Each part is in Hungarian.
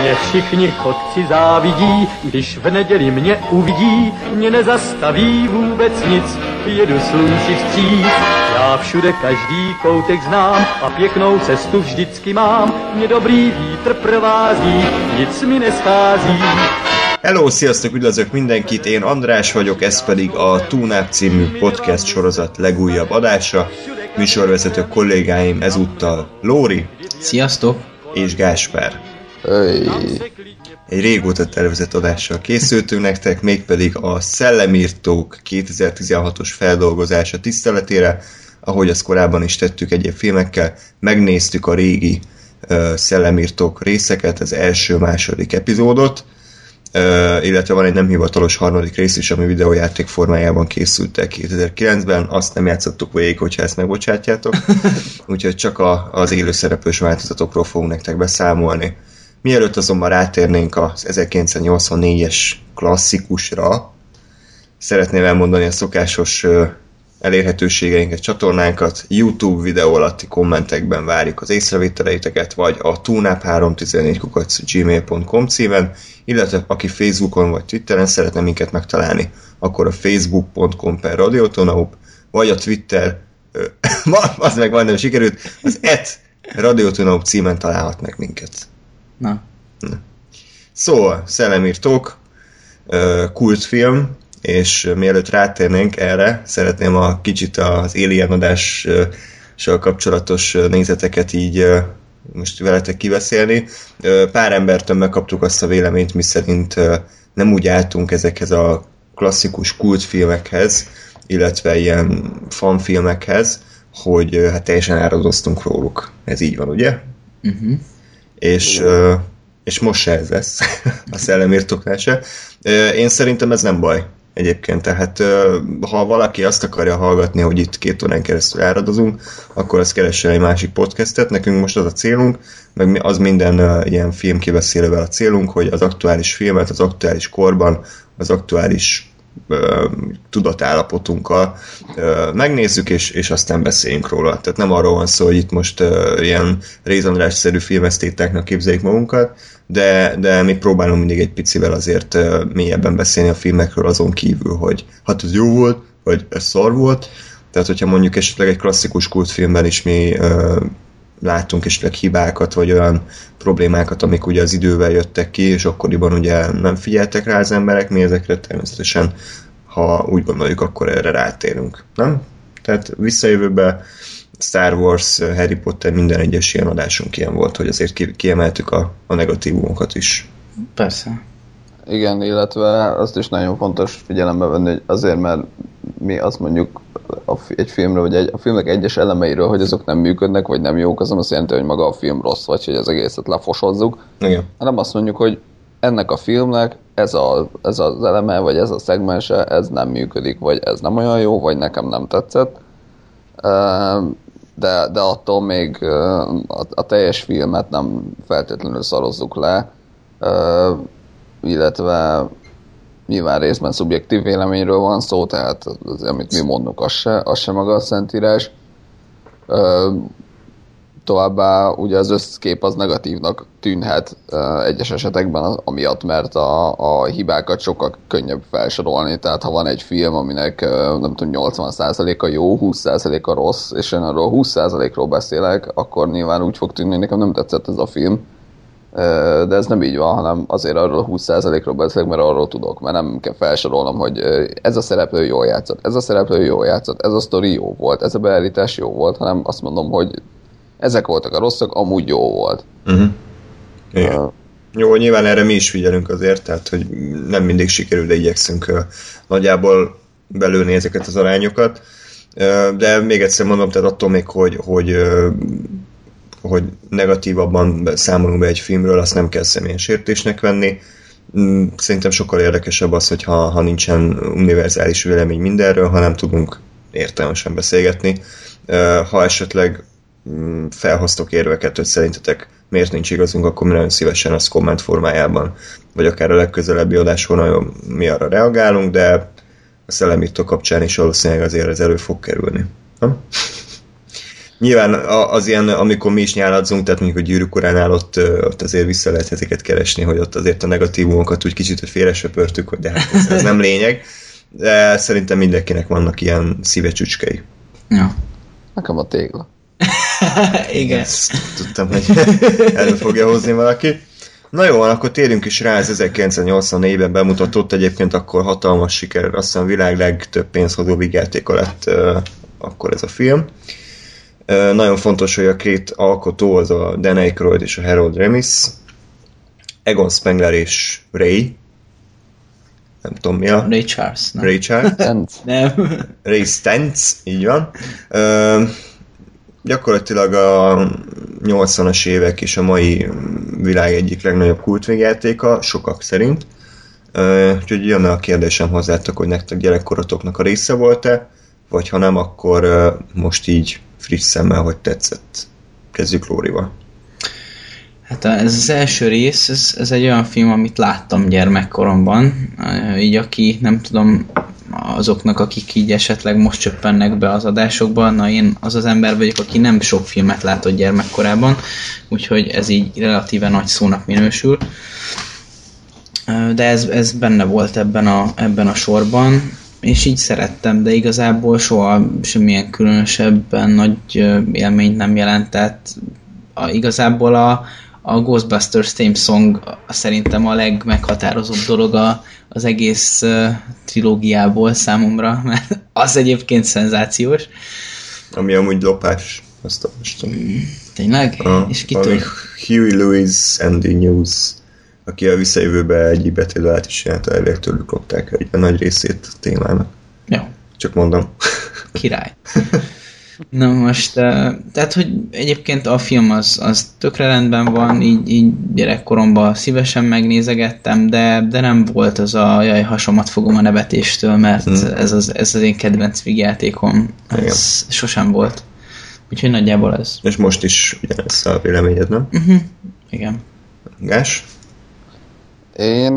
Mě všichni chodci závidí, když v neděli mě uvidí, mě nezastaví vůbec nic, jedu slunci vstříc. Já všude každý koutek znám a pěknou cestu vždycky mám, mě dobrý vítr provází, nic mi neschází. Hello, sziasztok, üdvözlök mindenkit, én András vagyok, ez pedig a Túnáp című podcast sorozat legújabb adása. Műsorvezető kollégáim ezúttal Lóri Sziasztok! és Gáspár. Öy. Egy régóta tervezett adással készültünk nektek, mégpedig a Szellemírtók 2016-os feldolgozása tiszteletére, ahogy azt korábban is tettük egyéb filmekkel, megnéztük a régi uh, Szellemírtók részeket, az első-második epizódot, illetve van egy nem hivatalos harmadik rész is, ami videójáték formájában készült el 2009-ben, azt nem játszottuk végig, hogyha ezt megbocsátjátok, úgyhogy csak a, az élőszereplős változatokról fogunk nektek beszámolni. Mielőtt azonban rátérnénk az 1984-es klasszikusra, szeretném elmondani a szokásos elérhetőségeinket, csatornánkat, YouTube videó alatti kommentekben várjuk az észrevételeiteket, vagy a tunap314 gmail.com címen, illetve aki Facebookon vagy Twitteren szeretne minket megtalálni, akkor a facebook.com per radiotonaup, vagy a Twitter, az meg majdnem sikerült, az et radiotonaup címen találhat meg minket. Na. Szóval, Szellemírtók, kultfilm, és mielőtt rátérnénk erre, szeretném a kicsit az Alien adással kapcsolatos nézeteket így most veletek kibeszélni. Pár embertől megkaptuk azt a véleményt, miszerint nem úgy álltunk ezekhez a klasszikus kultfilmekhez, illetve ilyen fanfilmekhez, hogy hát teljesen áradoztunk róluk. Ez így van, ugye? Uh-huh. És, és most se ez lesz a szellemírtoknál se. Én szerintem ez nem baj egyébként, tehát ha valaki azt akarja hallgatni, hogy itt két órán keresztül áradozunk, akkor azt keressen egy másik podcastet, nekünk most az a célunk, meg az minden ilyen film kiveszélővel a célunk, hogy az aktuális filmet az aktuális korban, az aktuális tudatállapotunkkal megnézzük, és, és aztán beszéljünk róla. Tehát nem arról van szó, hogy itt most ilyen rézandrás-szerű filmesztétáknak képzeljük magunkat, de, de mi próbálunk mindig egy picivel azért mélyebben beszélni a filmekről azon kívül, hogy hát ez jó volt, vagy ez szar volt. Tehát, hogyha mondjuk esetleg egy klasszikus kultfilmben is mi láttunk esetleg hibákat, vagy olyan problémákat, amik ugye az idővel jöttek ki, és akkoriban ugye nem figyeltek rá az emberek, mi ezekre természetesen, ha úgy gondoljuk, akkor erre rátérünk, nem? Tehát visszajövőbe Star Wars, Harry Potter, minden egyes ilyen adásunk ilyen volt, hogy azért kiemeltük a, a negatívumokat is. Persze. Igen, illetve azt is nagyon fontos figyelembe venni, hogy azért, mert mi azt mondjuk a, egy filmről, vagy egy, a filmek egyes elemeiről, hogy azok nem működnek, vagy nem jók, az nem azt jelenti, hogy maga a film rossz, vagy hogy az egészet lefosozzuk, Igen. hanem azt mondjuk, hogy ennek a filmnek ez, a, ez az eleme, vagy ez a szegmense, ez nem működik, vagy ez nem olyan jó, vagy nekem nem tetszett. De, de attól még a, a teljes filmet nem feltétlenül szarozzuk le, illetve nyilván részben szubjektív véleményről van szó, tehát az, amit mi mondunk, az se, az se maga a szentírás. Ö, továbbá ugye az összkép az negatívnak tűnhet ö, egyes esetekben, amiatt, mert a, a hibákat sokkal könnyebb felsorolni, tehát ha van egy film, aminek ö, nem tudom, 80%-a jó, 20%-a rossz, és én arról 20%-ról beszélek, akkor nyilván úgy fog tűnni, nekem nem tetszett ez a film, de ez nem így van, hanem azért arról 20%-ról beszélek, mert arról tudok, mert nem kell felsorolnom, hogy ez a szereplő jól játszott, ez a szereplő jól játszott, ez a sztori jó volt, ez a beállítás jó volt, hanem azt mondom, hogy ezek voltak a rosszak, amúgy jó volt. Uh-huh. Igen. Uh, jó, nyilván erre mi is figyelünk azért, tehát hogy nem mindig sikerül, de igyekszünk uh, nagyjából belőni ezeket az arányokat. Uh, de még egyszer mondom, tehát attól még, hogy, hogy hogy negatívabban számolunk be egy filmről, azt nem kell személyes értésnek venni. Mm, szerintem sokkal érdekesebb az, hogy ha, ha nincsen univerzális vélemény mindenről, hanem tudunk értelmesen beszélgetni. Ha esetleg mm, felhoztok érveket, hogy szerintetek miért nincs igazunk, akkor mi nagyon szívesen az komment formájában, vagy akár a legközelebbi adáson mi arra reagálunk, de a szellemító kapcsán is valószínűleg azért ez elő fog kerülni. Nem? Nyilván az ilyen, amikor mi is nyáladzunk, tehát mondjuk a gyűrűk uránál ott, ott azért vissza lehet ezeket keresni, hogy ott azért a negatívumokat úgy kicsit félresöpörtük, hogy de hát ez, ez nem lényeg. De szerintem mindenkinek vannak ilyen szívecsücskei. Ja. Nekem a tégla. Igen. Ezt tudtam, hogy elő fogja hozni valaki. Na jó, akkor térjünk is rá, ez 1984-ben bemutatott egyébként akkor hatalmas siker, azt hiszem a világ legtöbb pénzhozó vigyátéka lett uh, akkor ez a film. Uh, nagyon fontos, hogy a két alkotó, az a Dan Aykroyd és a Harold Ramis, Egon Spengler és Ray, nem tudom mi a Ray Charles, nem? Ray Charles. Nem. Ray Stantz, így van. Ö, gyakorlatilag a 80-as évek és a mai világ egyik legnagyobb kultvégjjátéka, sokak szerint. Ö, úgyhogy jönne a kérdésem hozzátok, hogy nektek gyerekkorotoknak a része volt-e, vagy ha nem, akkor ö, most így friss szemmel, hogy tetszett. Kezdjük Lórival. Hát ez az első rész, ez, ez egy olyan film, amit láttam gyermekkoromban. Így aki, nem tudom, azoknak, akik így esetleg most csöppennek be az adásokba, na én az az ember vagyok, aki nem sok filmet látott gyermekkorában, úgyhogy ez így relatíve nagy szónak minősül. De ez, ez benne volt ebben a, ebben a sorban, és így szerettem, de igazából soha semmilyen különösebben nagy élményt nem jelentett. A, igazából a, a Ghostbusters theme song szerintem a legmeghatározóbb dolog a, az egész uh, trilógiából számomra, mert az egyébként szenzációs. Ami amúgy lopás, azt olvastam. Tényleg? A, és kitől? Huey Lewis and the News, aki a visszajövőbe egyik betételát is csinálta, elvileg tőlük lopták egy nagy részét a témának. Jó, Csak mondom. király. Na most, tehát, hogy egyébként a film az, az tökre rendben van, így, így gyerekkoromban szívesen megnézegettem, de, de nem volt az a jaj, hasomat fogom a nevetéstől, mert Hmm. ez, az, ez az én kedvenc vigyátékom. Ez sosem volt. Úgyhogy nagyjából ez. És most is ugyanez a véleményed, nem? Uh-huh. Igen. Gás? Én,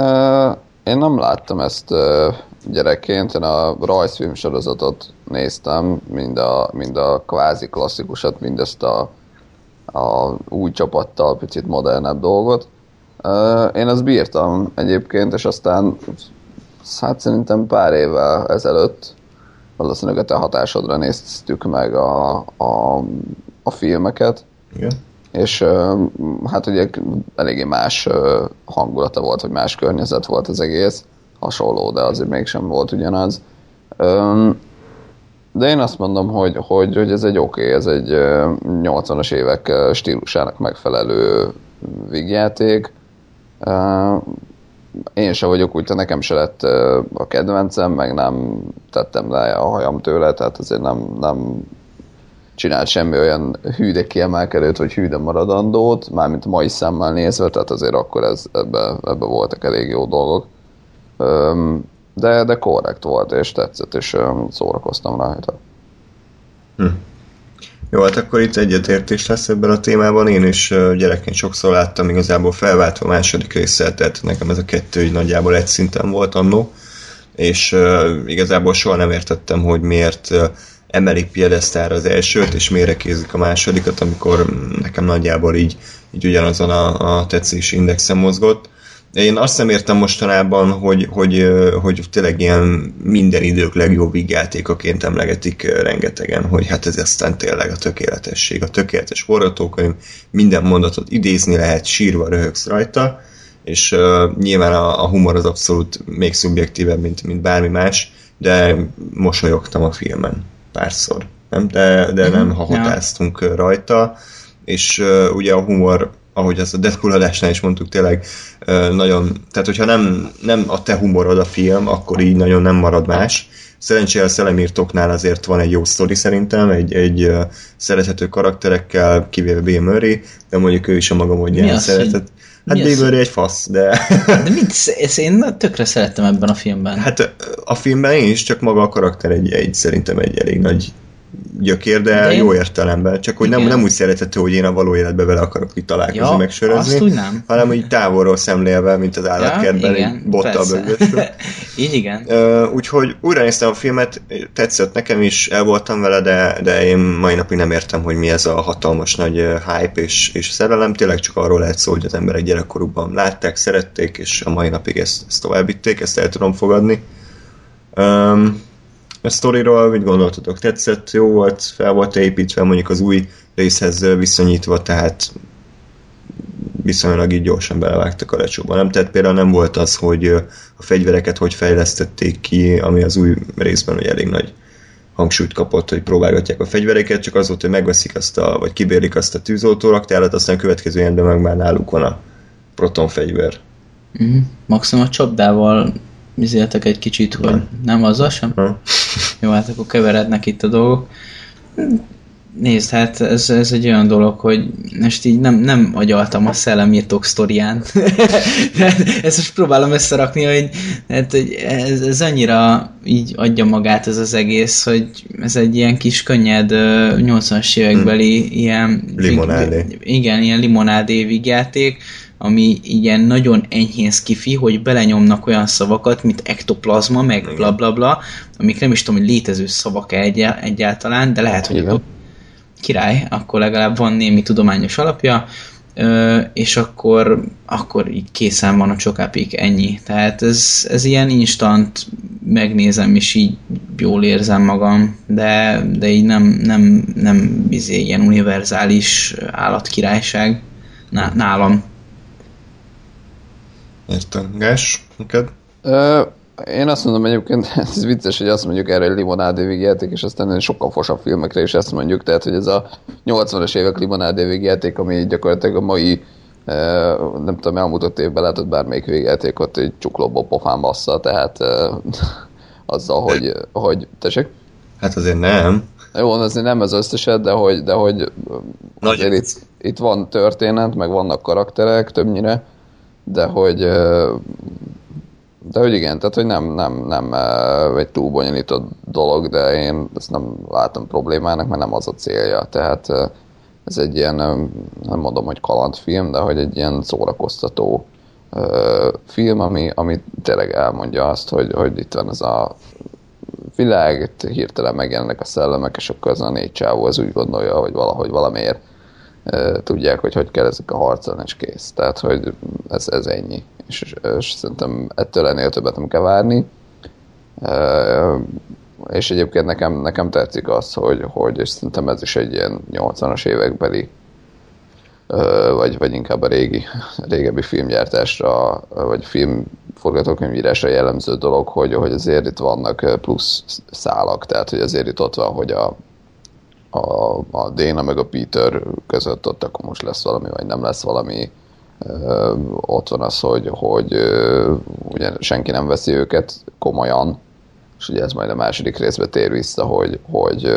én nem láttam ezt gyerekként, én a rajzfilm sorozatot néztem, mind a, mind a kvázi klasszikusat, mind ezt a, a új csapattal picit modernebb dolgot. Én azt bírtam egyébként, és aztán hát szerintem pár évvel ezelőtt valószínűleg a te hatásodra néztük meg a, a, a filmeket, Igen. És hát ugye eléggé más hangulata volt, vagy más környezet volt az egész, hasonló, de azért mégsem volt ugyanaz. De én azt mondom, hogy, hogy, hogy ez egy oké, okay, ez egy ö, 80-as évek stílusának megfelelő vígjáték. Én se vagyok úgy, tehát nekem se lett a kedvencem, meg nem tettem le a hajam tőle, tehát azért nem, nem csinált semmi olyan hűde kiemelkedőt, vagy hűde maradandót, mármint mai szemmel nézve, tehát azért akkor ez, ebbe, ebbe voltak elég jó dolgok. De, de korrekt volt, és tetszett, és szórakoztam rajta. Jó, hát akkor itt egyetértés lesz ebben a témában. Én is gyerekként sokszor láttam, igazából felváltva a második résszel, tehát nekem ez a kettő így nagyjából egy szinten volt annó, és uh, igazából soha nem értettem, hogy miért uh, emelik piedesztára az elsőt, és miért kézik a másodikat, amikor nekem nagyjából így, így ugyanazon a, a tetszési indexen mozgott. Én azt nem értem mostanában, hogy, hogy, hogy tényleg ilyen minden idők legjobb vígjátékaként emlegetik rengetegen, hogy hát ez aztán tényleg a tökéletesség, a tökéletes forgatókönyv, minden mondatot idézni lehet, sírva röhögsz rajta, és uh, nyilván a, a humor az abszolút még szubjektívebb, mint, mint bármi más, de mosolyogtam a filmen párszor, nem? De, de nem hahotáztunk ja. rajta, és uh, ugye a humor ahogy ezt a Deadpool adásnál is mondtuk, tényleg uh, nagyon, tehát hogyha nem, nem a te humorod a film, akkor így nagyon nem marad más. Szerencsére a szellemírtóknál azért van egy jó sztori szerintem, egy, egy uh, szerethető karakterekkel, kivéve Bill Murray, de mondjuk ő is a maga módján szeretett. Hát Bill Murray egy fasz, de... de mit, ezt én tökre szerettem ebben a filmben. Hát a filmben én is, csak maga a karakter egy, egy szerintem egy elég nagy gyökér, de, De én- jó értelemben. Csak hogy nem, Igen. nem úgy szerethető, hogy én a való életben vele akarok itt találkozni, Ja, úgy nem. hanem úgy távolról szemlélve, mint az állatkertben, igen, egy bottal bögösve. Így igen. Úgyhogy újra néztem a filmet, tetszett nekem is, el voltam vele, de, de én mai napig nem értem, hogy mi ez a hatalmas nagy hype és, és szerelem. Tényleg csak arról lehet szó, hogy az emberek gyerekkorukban látták, szerették, és a mai napig ezt, ezt továbbítték, ezt el tudom fogadni. Um, a sztoriról mit gondoltatok? Tetszett, jó volt, fel volt építve mondjuk az új részhez viszonyítva, tehát viszonylag így gyorsan belevágtak a lecsóba. Nem, tehát például nem volt az, hogy a fegyvereket hogy fejlesztették ki, ami az új részben hogy elég nagy hangsúlyt kapott, hogy próbálgatják a fegyvereket, csak az volt, hogy megveszik azt a, vagy kibérlik azt a tűzoltóraktárat, aztán a következő ilyenben meg már náluk van a protonfegyver. Mm. Maximum a csapdával izéltek egy kicsit, hogy nem azzal sem? Ha? Jó, hát akkor keverednek itt a dolgok. Nézd, hát ez, ez egy olyan dolog, hogy most így nem, nem agyaltam a szellemírtók sztorián. Ezt most próbálom összerakni, hogy, hát, hogy ez, ez annyira így adja magát ez az egész, hogy ez egy ilyen kis könnyed ö, 80-as évekbeli ilyen... Limonádé. Igen, ilyen limonádé vígjáték, ami ilyen nagyon enyhén skifi, hogy belenyomnak olyan szavakat, mint ektoplazma, meg bla bla bla, amik nem is tudom, hogy létező szavak egy, egyáltalán, de lehet, hogy Igen. király, akkor legalább van némi tudományos alapja, és akkor, akkor így készen van a csokápik, ennyi. Tehát ez, ez ilyen instant, megnézem, és így jól érzem magam, de, de így nem, nem, nem izé, ilyen univerzális állatkirályság Ná- nálam. Értem. Gás, neked? Ö, én azt mondom egyébként, ez vicces, hogy azt mondjuk erre, hogy limonádé végjáték, és aztán sokkal fosabb filmekre is ezt mondjuk, tehát hogy ez a 80-as évek limonádé végjáték, ami gyakorlatilag a mai nem tudom, elmúlt évben látott bármelyik végjátékot, egy csuklóból pofán bassza, tehát azzal, hogy, hogy tessék? Hát azért nem. Jó, azért nem az összeset, de hogy, de hogy Nagy itt, itt van történet, meg vannak karakterek többnyire, de hogy de hogy igen, tehát hogy nem, nem, nem egy túl bonyolított dolog, de én ezt nem látom problémának, mert nem az a célja. Tehát ez egy ilyen, nem mondom, hogy kalandfilm, de hogy egy ilyen szórakoztató film, ami, ami tényleg elmondja azt, hogy, hogy itt van ez a világ, itt hirtelen megjelennek a szellemek, és akkor az a négy csávó az úgy gondolja, hogy valahogy valamiért tudják, hogy hogy kell ezek a harcolni, és kész. Tehát, hogy ez, ez ennyi. És, és szerintem ettől ennél többet nem kell várni. És egyébként nekem, nekem tetszik az, hogy, hogy és szerintem ez is egy ilyen 80-as évekbeli vagy, vagy inkább a régi, régebbi filmgyártásra, vagy film forgatókönyvírásra jellemző dolog, hogy, hogy azért itt vannak plusz szálak, tehát hogy azért itt ott van, hogy a, a, a Déna meg a Peter között ott akkor most lesz valami, vagy nem lesz valami. Ö, ott van az, hogy, hogy ugye senki nem veszi őket komolyan, és ugye ez majd a második részbe tér vissza, hogy, hogy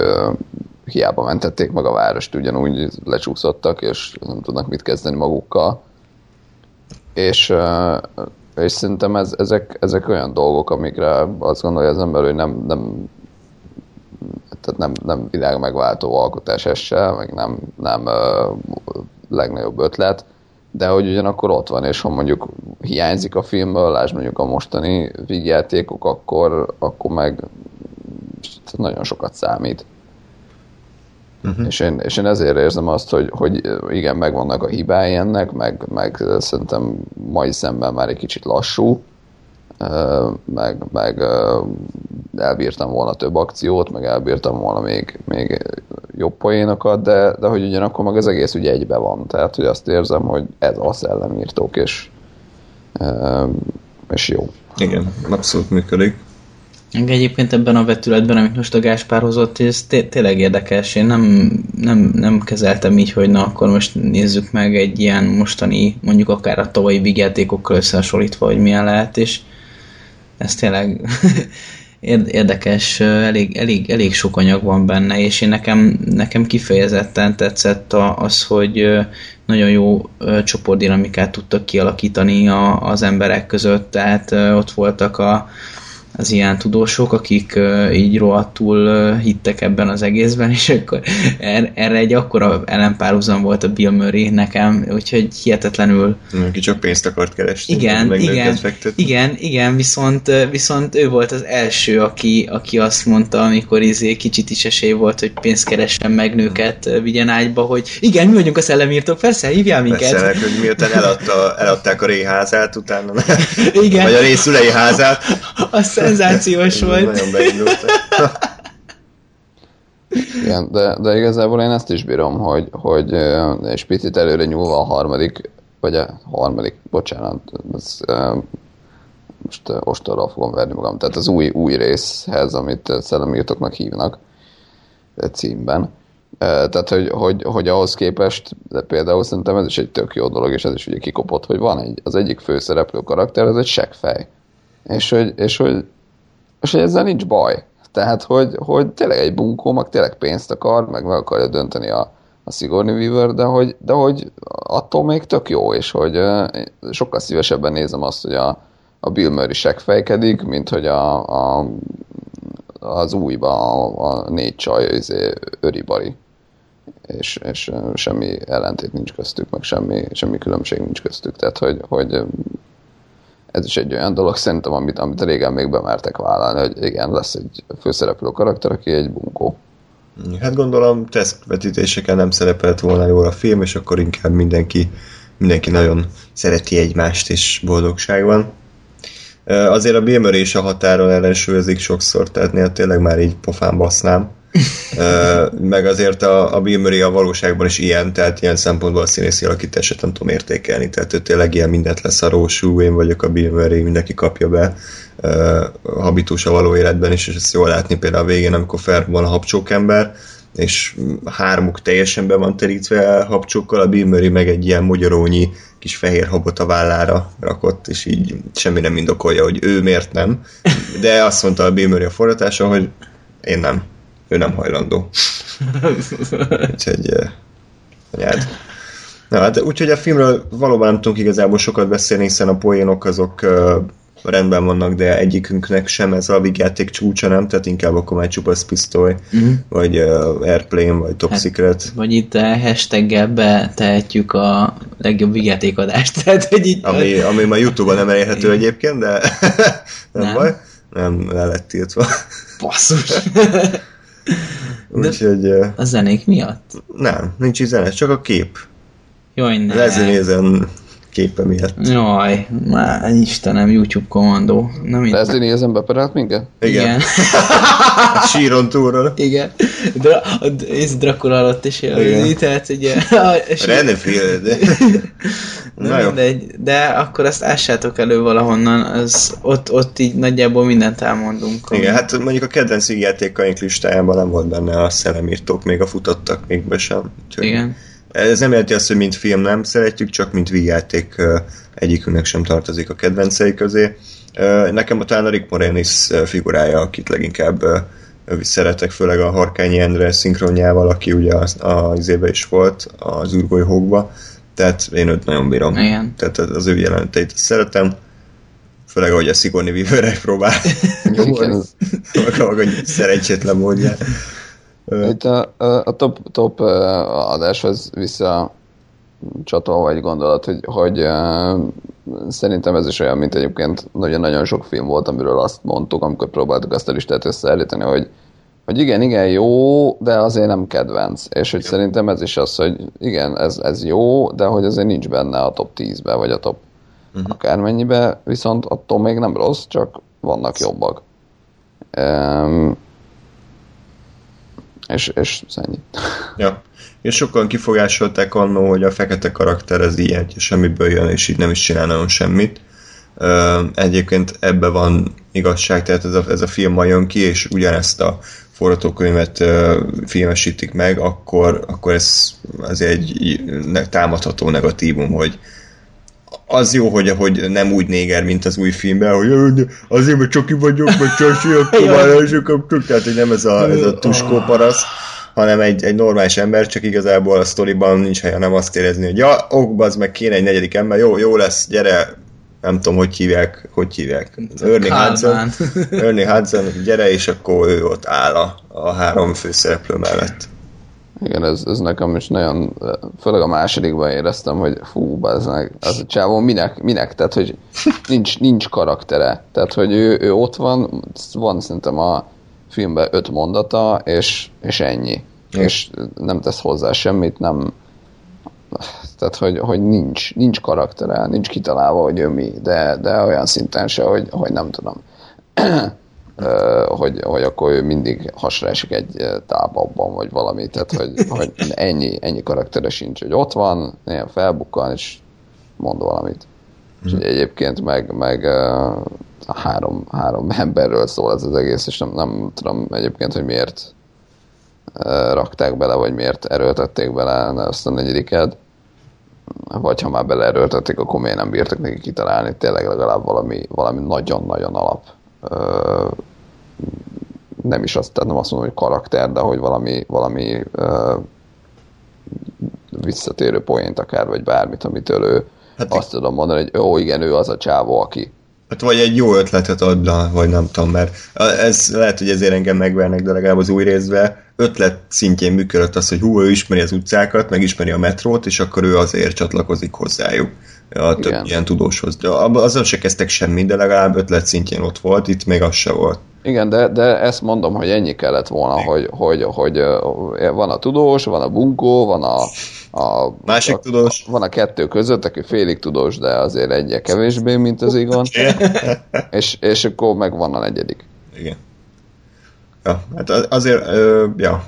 hiába mentették meg a várost, ugyanúgy lecsúszottak, és nem tudnak mit kezdeni magukkal. És, és szerintem ez, ezek, ezek olyan dolgok, amikre azt gondolja az ember, hogy nem, nem tehát nem, nem világ megváltó alkotás ez se, meg nem, nem ö, legnagyobb ötlet, de hogy ugyanakkor ott van, és ha mondjuk hiányzik a filmből, lásd mondjuk a mostani vígjátékok, akkor, akkor meg nagyon sokat számít. Uh-huh. És, én, és én ezért érzem azt, hogy, hogy igen, megvannak a hibái ennek, meg, meg szerintem mai szemben már egy kicsit lassú, meg, meg elbírtam volna több akciót, meg elbírtam volna még, még jobb poénokat, de, de hogy ugyanakkor meg az egész ugye egybe van. Tehát, hogy azt érzem, hogy ez a szellemírtók, és, és jó. Igen, abszolút működik. Engem Egyébként ebben a vetületben, amit most a Gáspár hozott, ez té- tényleg érdekes. Én nem, nem, nem kezeltem így, hogy na akkor most nézzük meg egy ilyen mostani, mondjuk akár a tavalyi vigyátékokkal összehasonlítva, hogy milyen lehet, és ez tényleg érd- érdekes, elég, elég, elég sok anyag van benne, és én nekem, nekem kifejezetten tetszett az, hogy nagyon jó csoportdinamikát tudtak kialakítani a, az emberek között, tehát ott voltak a, az ilyen tudósok, akik uh, így rohadtul uh, hittek ebben az egészben, és akkor er, erre egy akkora ellenpárhuzam volt a Bill Murray nekem, úgyhogy hihetetlenül... Aki csak pénzt akart keresni. Igen, igen, igen, igen, viszont, viszont ő volt az első, aki, aki azt mondta, amikor izé kicsit is esély volt, hogy pénzt keressen meg nőket, vigyen ágyba, hogy igen, mi vagyunk a szellemírtók, persze, hívjál minket. Persze, hogy miután eladta, eladták a réházát, utána igen. vagy a részülei házát. Azt szenzációs volt. Nagyon beindult. Igen, de, de igazából én ezt is bírom, hogy, hogy és picit előre nyúlva a harmadik, vagy a harmadik, bocsánat, ez, most ostorral fogom verni magam, tehát az új, új részhez, amit szellemírtoknak hívnak címben. Tehát, hogy, hogy, hogy ahhoz képest, de például szerintem ez is egy tök jó dolog, és ez is ugye kikopott, hogy van egy, az egyik főszereplő karakter, ez egy seggfej. És hogy, és hogy és hogy ezzel nincs baj. Tehát, hogy, hogy tényleg egy bunkó, meg tényleg pénzt akar, meg meg akarja dönteni a, a Sigourney Weaver, de hogy, de hogy attól még tök jó, és hogy sokkal szívesebben nézem azt, hogy a, a Bill Murray fejkedik, mint hogy a, a, az újba a, a négy csaj izé, öribari. És, és semmi ellentét nincs köztük, meg semmi, semmi különbség nincs köztük. Tehát, hogy, hogy ez is egy olyan dolog szerintem, amit, amit régen még bemertek vállalni, hogy igen, lesz egy főszereplő karakter, aki egy bunkó. Hát gondolom tesztvetítéseken nem szerepelt volna jól a film, és akkor inkább mindenki, mindenki nagyon szereti egymást, és boldogság van. Azért a Bill a határon ellensúlyozik sokszor, tehát néha tényleg már így pofán basznám meg azért a, a Bill Murray a valóságban is ilyen, tehát ilyen szempontból a színészi alakítását nem tudom értékelni, tehát ő tényleg ilyen mindent lesz a rósú, én vagyok a Bill Murray, mindenki kapja be uh, habitus a való életben is, és ezt jól látni például a végén, amikor felrobban a habcsókember, és hármuk teljesen be van terítve habcsókkal, a Bill Murray meg egy ilyen magyarónyi kis fehér habot a vállára rakott, és így semmi nem indokolja, hogy ő miért nem. De azt mondta a Bill Murray a forratása, hogy én nem ő nem hajlandó. úgyhogy anyád. Na, hát, úgyhogy a filmről valóban nem tudunk igazából sokat beszélni, hiszen a poénok azok uh, rendben vannak, de egyikünknek sem ez a vígjáték csúcsa nem, tehát inkább akkor már csupasz pisztoly, uh-huh. vagy uh, Airplane, vagy Top hát, Secret. Vagy itt a hashtaggel betehetjük a legjobb vígjátékadást. Tehát, hogy itt ami, ami ma Youtube-on nem elérhető egyébként, de nem, nem baj. Nem, le lett tiltva. Basszus. Úgyhogy... A zenék miatt? Nem, nincs zene, csak a kép. Jaj, ne. Lezinézen képe miatt. Jaj, már Istenem, YouTube kommandó. Nem Leslie Nielsen beperelt minket? Igen. Igen. síron túlról. Igen. Dra ez Dracula alatt is élőzi, tehát ugye... Renfield. Na jó. Mindegy, de akkor azt ássátok elő valahonnan, az, ott, ott így nagyjából mindent elmondunk. Igen, hát mondjuk a kedvenc játékaink listájában nem volt benne a szellemírtók, még a futottak még be sem. Úgyhogy Igen. Ez nem jelenti azt, hogy mint film nem szeretjük, csak mint vígjáték egyikünknek sem tartozik a kedvencei közé. Nekem a talán a Rick Moranis figurája, akit leginkább szeretek, főleg a Harkányi Endre szinkronjával, aki ugye az, az éve is volt az űrgolyhókba tehát én őt nagyon bírom. Igen. Tehát az ő jeleneteit szeretem. Főleg, ahogy a Sigourney Weaver próbál nyomolni. Maga szerencsétlen módján. Itt a, a top, top adáshoz vissza csatolva egy gondolat, hogy, hogy uh, szerintem ez is olyan, mint egyébként nagyon-nagyon sok film volt, amiről azt mondtuk, amikor próbáltuk azt a listát összeállítani, hogy hogy igen, igen, jó, de azért nem kedvenc. És hogy igen. szerintem ez is az, hogy igen, ez, ez jó, de hogy azért nincs benne a top 10-be, vagy a top uh-huh. akármennyibe, viszont attól még nem rossz, csak vannak jobbak. Um, és, és ennyi. Ja. És sokan kifogásolták annó, hogy a fekete karakter ez ilyen, semmiből jön, és így nem is csinál nagyon semmit. Uh, egyébként ebbe van igazság, tehát ez a, ez a film ma jön ki, és ugyanezt a forgatókönyvet filmesítik meg, akkor, akkor ez azért egy támadható negatívum, hogy az jó, hogy, hogy nem úgy néger, mint az új filmben, hogy azért, mert csoki vagyok, mert csasiak tovább, tehát hogy nem ez a, ez a tuskó parasz, hanem egy, egy normális ember, csak igazából a sztoriban nincs helye nem azt érezni, hogy ja, ok, az meg kéne egy negyedik ember, jó, jó lesz, gyere, nem tudom, hogy hívják, hogy hívják. Ernie. Hudson, Ernie Hudson, gyere, és akkor ő ott áll a, a három főszereplő mellett. Igen, ez, ez nekem is nagyon, főleg a másodikban éreztem, hogy fú, az, az a csávó minek, minek, tehát hogy nincs, nincs karaktere, tehát hogy ő, ő ott van, van szerintem a filmben öt mondata, és, és ennyi. És nem tesz hozzá semmit, nem, tehát hogy, hogy nincs, nincs karaktere, nincs kitalálva, hogy ő mi, de, de olyan szinten se, hogy, hogy nem tudom. Hogy, hogy akkor ő mindig hasra esik egy tábabban, vagy valami, tehát hogy, hogy ennyi, ennyi karaktere sincs, hogy ott van, néha felbukkan, és mond valamit. És ugye egyébként meg, meg a három, három emberről szól ez az egész, és nem, nem tudom egyébként, hogy miért rakták bele, vagy miért erőltették bele ezt a negyediket, vagy ha már beleerőltették, akkor miért nem bírtak neki kitalálni tényleg legalább valami, valami nagyon-nagyon alap ö, nem is azt, tehát nem azt mondom, hogy karakter, de hogy valami, valami ö, visszatérő poént akár, vagy bármit, amitől ő Hát azt tudom mondani, hogy ó, igen, ő az a csávó, aki. Hát vagy egy jó ötletet adna, vagy nem tudom, mert ez lehet, hogy ezért engem megvernek, de legalább az új részben ötlet szintjén működött az, hogy hú, ő ismeri az utcákat, meg ismeri a metrót, és akkor ő azért csatlakozik hozzájuk a több Igen. ilyen tudóshoz. De azon se kezdtek semmi, de legalább ötlet szintjén ott volt, itt még az se volt. Igen, de, de ezt mondom, hogy ennyi kellett volna, hogy, hogy, hogy ö, van a tudós, van a bunkó, van a, a Másik a, tudós. Van a kettő között, aki félig tudós, de azért egyre kevésbé, mint az Igon, és, és akkor meg van a negyedik. Igen. Ja, hát az- azért, ö, ja,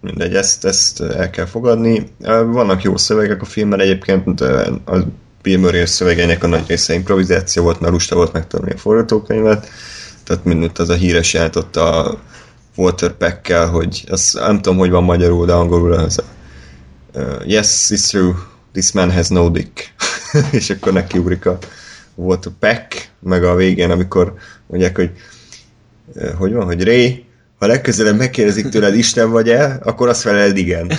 mindegy, ezt, ezt el kell fogadni. Vannak jó szövegek a filmben, egyébként a Bill Murray szövegeinek a nagy része improvizáció volt, mert lusta volt megtanulni a forgatókönyvet, tehát mindent az a híres jelent ott a Walter Peckkel, hogy azt nem tudom, hogy van magyarul, de angolul az uh, Yes, it's true, this man has no dick. és akkor neki ugrik a Walter Peck, meg a végén, amikor mondják, hogy uh, hogy van, hogy Ray, ha legközelebb megkérdezik tőled, Isten vagy-e, akkor azt feleld igen.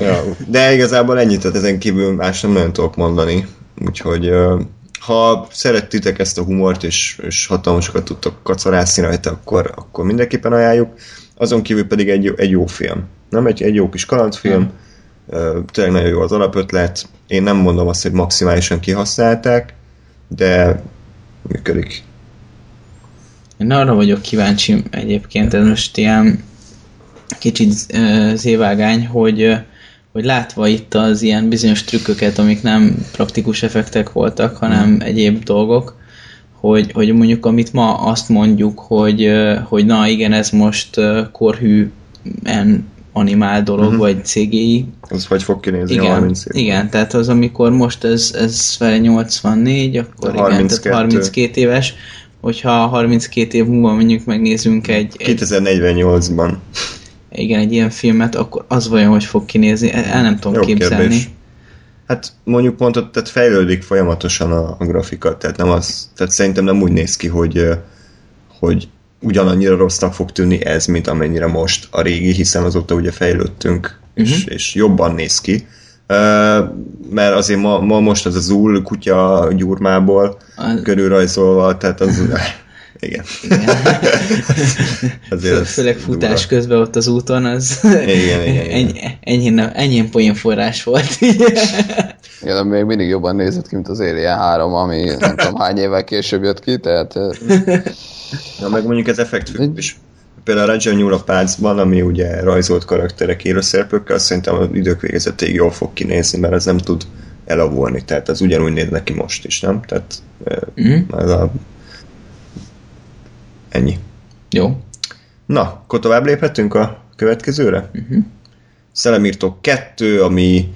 ja, de igazából ennyit, tehát ezen kívül más nem nagyon tudok mondani. Úgyhogy ö, ha szerettétek ezt a humort, és, és hatalmasokat tudtok kacarászni rajta, akkor, akkor mindenképpen ajánljuk. Azon kívül pedig egy, jó- egy jó film. Nem egy, egy jó kis kalandfilm, ö, tényleg nagyon jó az alapötlet. Én nem mondom azt, hogy maximálisan kihasználták, de működik. Én arra vagyok kíváncsi egyébként, ez most ilyen kicsit zévágány, hogy, hogy látva itt az ilyen bizonyos trükköket, amik nem praktikus effektek voltak, hanem egyéb dolgok, hogy, hogy mondjuk amit ma azt mondjuk, hogy, hogy na igen, ez most ö, korhűen animál dolog, uh-huh. vagy CGI, Az hogy fog kinézni igen, 30 év? igen, tehát az, amikor most ez, ez fel 84, akkor igen, 32. tehát 32 éves, hogyha 32 év múlva mondjuk megnézünk egy, egy, 2048-ban. igen, egy ilyen filmet, akkor az vajon hogy fog kinézni, el el nem tudom Jó képzelni. kérdés. Hát mondjuk mondtad, tehát fejlődik folyamatosan a, a grafika, tehát nem az, tehát szerintem nem úgy néz ki, hogy, hogy ugyanannyira rossznak fog tűnni ez, mint amennyire most a régi, hiszen azóta ugye fejlődtünk, és, Mhm. és jobban néz ki. Ö, mert azért ma, ma most az a Zul kutya gyurmából körülrajzolva, tehát az... Igen. Igen. Azért Fő, főleg futás durva. közben ott az úton, az Igen, igen, igen. ennyi, ennyi, ennyi poénforrás volt. Igen, de még mindig jobban nézett ki, mint az Alien 3, ami nem tudom hány évvel később jött ki, tehát Na, meg mondjuk ez effektfüggő is. Például a Roger Newell a Pácban, ami ugye rajzolt karakterek élőszereplőkkel, azt szerintem az idők végezetéig jól fog kinézni, mert ez nem tud elavulni, tehát az ugyanúgy néz neki most is, nem? Tehát mm. ez a... ennyi. Jó. Na, akkor tovább léphetünk a következőre? Uh-huh. Szellemírtók 2, ami,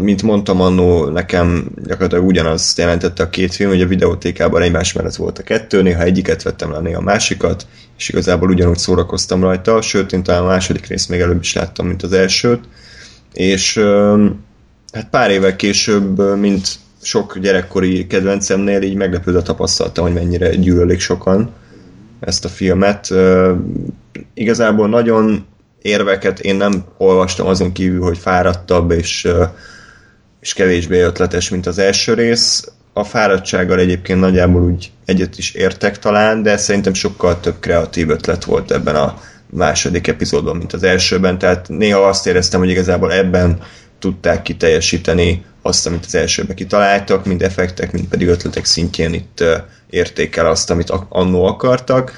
mint mondtam annó, nekem gyakorlatilag ugyanazt jelentette a két film, hogy a videótékában egymás mellett volt a kettő, néha egyiket vettem le, néha a másikat, és igazából ugyanúgy szórakoztam rajta, sőt, én talán a második részt még előbb is láttam, mint az elsőt, és hát pár évvel később, mint sok gyerekkori kedvencemnél, így meglepődve tapasztaltam, hogy mennyire gyűlölik sokan ezt a filmet. Igazából nagyon érveket én nem olvastam azon kívül, hogy fáradtabb és és kevésbé ötletes, mint az első rész. A fáradtsággal egyébként nagyjából úgy egyet is értek talán, de szerintem sokkal több kreatív ötlet volt ebben a második epizódban, mint az elsőben, tehát néha azt éreztem, hogy igazából ebben tudták kiteljesíteni azt, amit az elsőben kitaláltak, mind effektek, mind pedig ötletek szintjén itt értékel azt, amit annó akartak.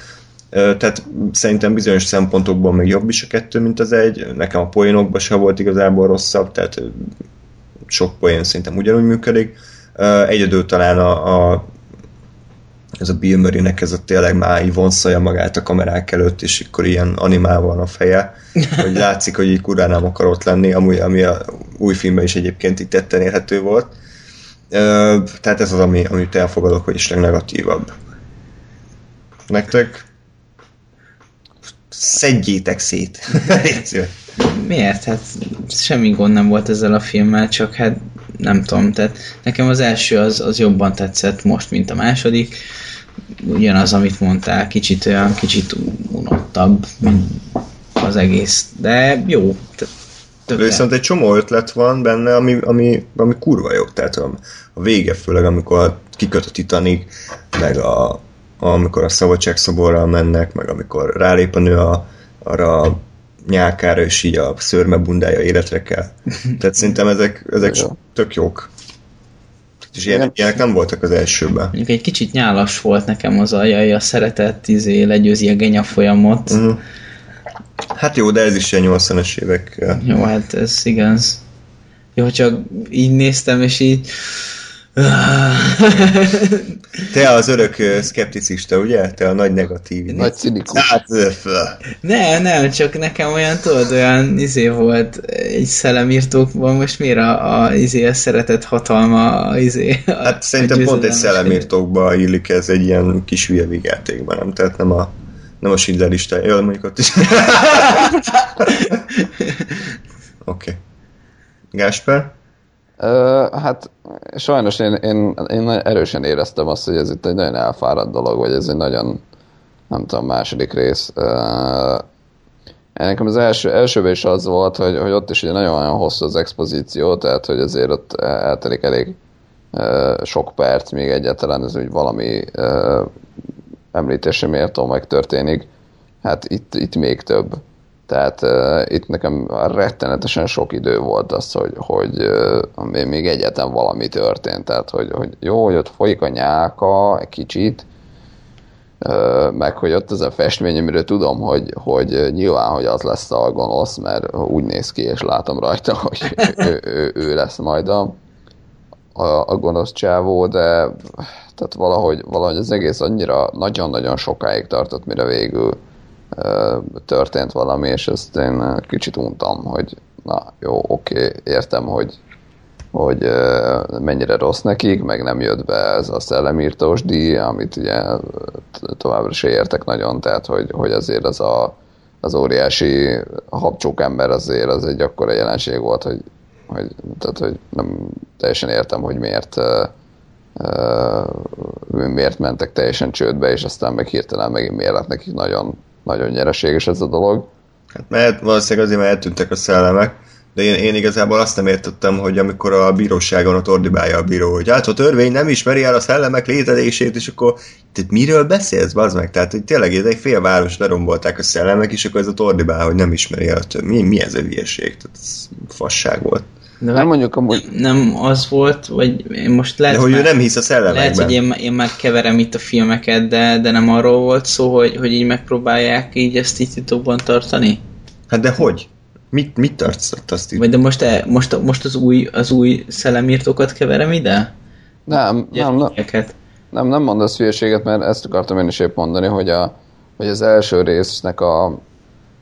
Tehát szerintem bizonyos szempontokból még jobb is a kettő, mint az egy. Nekem a poénokban sem volt igazából rosszabb, tehát sok poén szerintem ugyanúgy működik. Egyedül talán a, a ez a Bill Murray-nek ez a tényleg már így vonszolja magát a kamerák előtt, és akkor ilyen animál van a feje, hogy látszik, hogy így kurán nem akar ott lenni, amúgy, ami a új filmben is egyébként itt tetten érhető volt. Tehát ez az, ami, amit elfogadok, hogy is negatívabb. Nektek? Szedjétek szét. Miért? Hát semmi gond nem volt ezzel a filmmel, csak hát nem tudom, tehát nekem az első az, az jobban tetszett most, mint a második. Ugyanaz, amit mondtál, kicsit olyan, kicsit unottabb, mint az egész, de jó. Több Viszont egy csomó ötlet van benne, ami, ami, ami kurva jó. Tehát a, a vége, főleg amikor kiköt a Titanic, meg a, amikor a szabadságszoborral mennek, meg amikor rálép a nő a, arra a nyálkára, és így a szörme bundája életre kell. Tehát szerintem ezek, ezek tök jók. És ilyen, ilyenek nem voltak az elsőben. Mondjuk egy kicsit nyálas volt nekem az ajaj, a szeretet izé, legyőzi a genya folyamot. Uh-huh. Hát jó, de ez is ilyen 80-as évek. Jó, hát ez igaz. Jó, csak így néztem, és így te az örök szkepticista, ugye? Te a nagy negatív. Nagy cinikus. Hát, ne, nem, csak nekem olyan, tudod, olyan izé volt egy szellemírtókban, most miért a, a, izé, a szeretett hatalma, a, izé, a, Hát szerintem pont egy szellemírtókba illik ez egy ilyen kis hülye vigyátékban, nem? Tehát nem a nem a Schindler lista, jól mondjuk ott is. Oké. okay. Gásper? Hát sajnos én, én, én erősen éreztem azt, hogy ez itt egy nagyon elfáradt dolog, vagy ez egy nagyon, nem tudom, második rész. Uh, nekem az első, elsőben is az volt, hogy, hogy ott is ugye nagyon-nagyon hosszú az expozíció, tehát hogy azért ott eltelik elég uh, sok perc, még egyáltalán ez úgy valami uh, említésre méltó megtörténik. Hát itt, itt még több. Tehát uh, itt nekem rettenetesen sok idő volt az, hogy, hogy uh, még egyetlen valami történt. Tehát, hogy, hogy jó, hogy ott folyik a nyálka egy kicsit, meg hogy ott az a festmény, amiről tudom, hogy, hogy nyilván, hogy az lesz a gonosz, mert úgy néz ki, és látom rajta, hogy ő, ő, ő lesz majd a, a, a gonosz csávó, de tehát valahogy, valahogy az egész annyira nagyon-nagyon sokáig tartott, mire végül történt valami, és ezt én kicsit untam, hogy na jó, oké, értem, hogy, hogy mennyire rossz nekik, meg nem jött be ez a szellemírtós díj, amit ugye továbbra se értek nagyon, tehát hogy, hogy azért az a, az óriási habcsók ember azért az egy akkora jelenség volt, hogy, hogy, tehát, hogy nem teljesen értem, hogy miért miért mentek teljesen csődbe, és aztán meg hirtelen megint miért lett nekik nagyon nagyon nyereséges ez a dolog. Hát mert valószínűleg azért, mert eltűntek a szellemek, de én, én igazából azt nem értettem, hogy amikor a bíróságon ott ordibálja a bíró, hogy hát a törvény nem ismeri el a szellemek létezését, és akkor tehát miről beszélsz, bazd meg? Tehát, hogy tényleg ez egy fél város lerombolták a szellemek, és akkor ez a ordibál, hogy nem ismeri el a törvény. Mi, mi ez a hülyeség? Tehát ez fasság volt. De nem mondjuk amúgy... Nem az volt, vagy én most lehet... De hogy ő nem hisz a szellemekben. Lehet, hogy én, én megkeverem itt a filmeket, de, de nem arról volt szó, hogy, hogy így megpróbálják így ezt itt titokban tartani? Hát de hogy? Mit, mit tartsz azt itt? Vagy de most, e, most, most az új, az új szellemírtókat keverem ide? Nem, nem, nem, nem, nem mondasz hülyeséget, mert ezt akartam én is épp mondani, hogy, a, hogy az első résznek a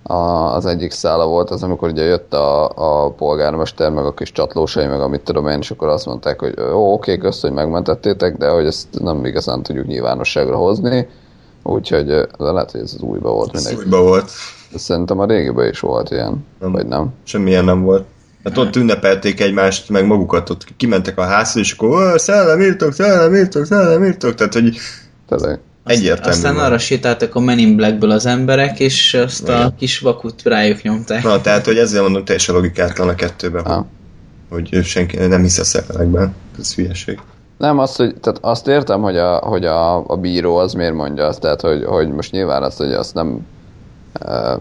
a, az egyik szála volt az, amikor ugye jött a, a polgármester, meg a kis csatlósai, meg amit tudom én, és akkor azt mondták, hogy jó, oké, kösz, hogy megmentettétek, de hogy ezt nem igazán tudjuk nyilvánosságra hozni, úgyhogy de lehet, hogy ez az újba volt. Ez újba volt. Szerintem a régiben is volt ilyen, nem, vagy nem? Semmilyen nem volt. Hát ott ünnepelték egymást, meg magukat, ott kimentek a házhoz, és akkor szellem írtok, szellem írtok, szellem írtok, tehát hogy Tényleg. Egyértelmű. Aztán arra sétáltak a Men in Blackből az emberek, és azt a kis vakut rájuk nyomták. Na, tehát, hogy ezzel mondom, teljesen logikátlan a kettőben. Ah. hogy senki nem hisz a szellemekben. Ez hülyeség. Nem, azt, hogy, tehát azt értem, hogy a, hogy a, a bíró az miért mondja azt, tehát hogy, hogy most nyilván azt, hogy azt nem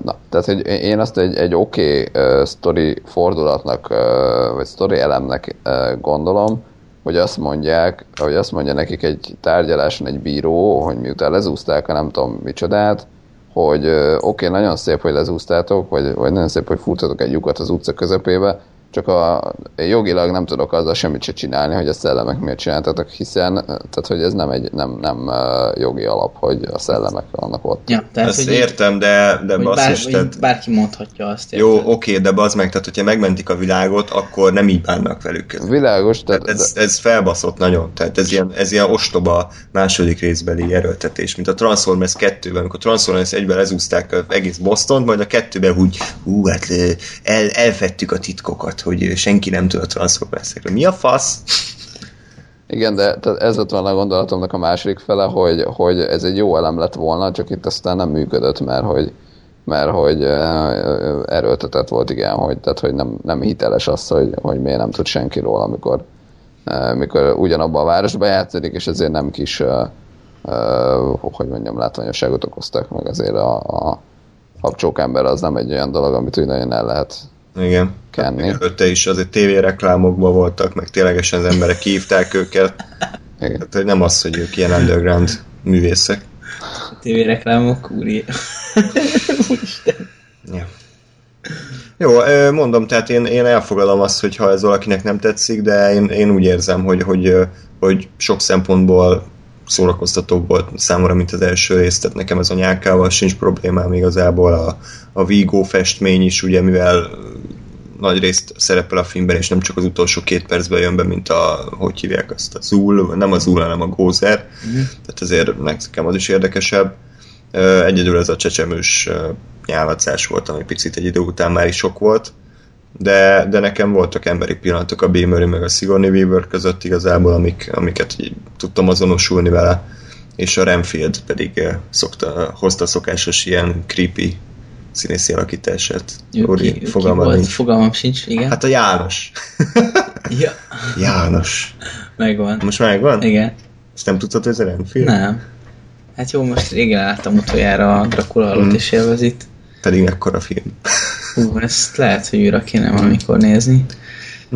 Na, tehát hogy én azt egy, egy oké okay, uh, sztori fordulatnak, uh, vagy sztori elemnek uh, gondolom, hogy azt mondják, hogy azt mondja nekik egy tárgyaláson egy bíró, hogy miután lezúzták a nem tudom micsodát, hogy oké, okay, nagyon szép, hogy lezúztátok, vagy, vagy nagyon szép, hogy furtatok egy lyukat az utca közepébe, csak a, jogilag nem tudok azzal semmit se csinálni, hogy a szellemek miért csináltatok, hiszen tehát, hogy ez nem egy nem, nem jogi alap, hogy a szellemek vannak ott. Ja, tehát, Ezt hogy értem, de, de basszus, bár, tehát... Bárki mondhatja azt. Értem. Jó, oké, de bazd meg, tehát hogyha megmentik a világot, akkor nem így bánnak velük. Világos, tehát... tehát ez, ez felbaszott nagyon, tehát ez ilyen, ez ilyen ostoba második részbeli erőltetés, mint a Transformers 2-ben, amikor Transformers egyben lezúzták egész Boston, majd a kettőben úgy, hú, hát el, elfettük a titkokat, hogy senki nem tud a Transformersekről. Mi a fasz? Igen, de ez lett volna a gondolatomnak a második fele, hogy, hogy ez egy jó elem lett volna, csak itt aztán nem működött, mert hogy, mert hogy erőltetett volt, igen, hogy, tehát, hogy nem, nem hiteles az, hogy, hogy miért nem tud senki róla, amikor, amikor ugyanabban a városban játszik, és ezért nem kis, hogy mondjam, látványosságot okoztak, meg azért a, a habcsók-ember az nem egy olyan dolog, amit úgy nagyon el lehet igen. Kenni. Előtte is azért tévéreklámokban voltak, meg ténylegesen az emberek kívták őket. Igen. Tehát, hogy nem az, hogy ők ilyen underground művészek. A tévéreklámok, úri. ja. Jó, mondom, tehát én, én elfogadom azt, hogy ha ez valakinek nem tetszik, de én, én úgy érzem, hogy, hogy, hogy sok szempontból szórakoztatóbb volt számomra, mint az első rész, tehát nekem ez a nyálkával sincs problémám igazából, a, a Vigo festmény is, ugye, mivel nagy részt szerepel a filmben, és nem csak az utolsó két percben jön be, mint a, hogy hívják azt, a Zul, nem a Zul, hanem a Gózer, mm. tehát azért nekem az is érdekesebb. Egyedül ez a csecsemős nyálacás volt, ami picit egy idő után már is sok volt, de, de nekem voltak emberi pillanatok a B. Murray meg a Sigourney Weaver között igazából, amik, amiket így tudtam azonosulni vele, és a Renfield pedig eh, szokta, hozta szokásos ilyen creepy színészi alakítását. Úri, ki, fogalmam, ki volt? fogalmam sincs, igen. Hát a János. ja. János. Megvan. Most megvan? Igen. Ezt nem tudtad, hogy ez a Renfield? Nem. Hát jó, most régen láttam utoljára a Dracula alatt mm. és élvezit. Pedig mekkora film. Hú, ezt lehet, hogy újra kéne valamikor nézni.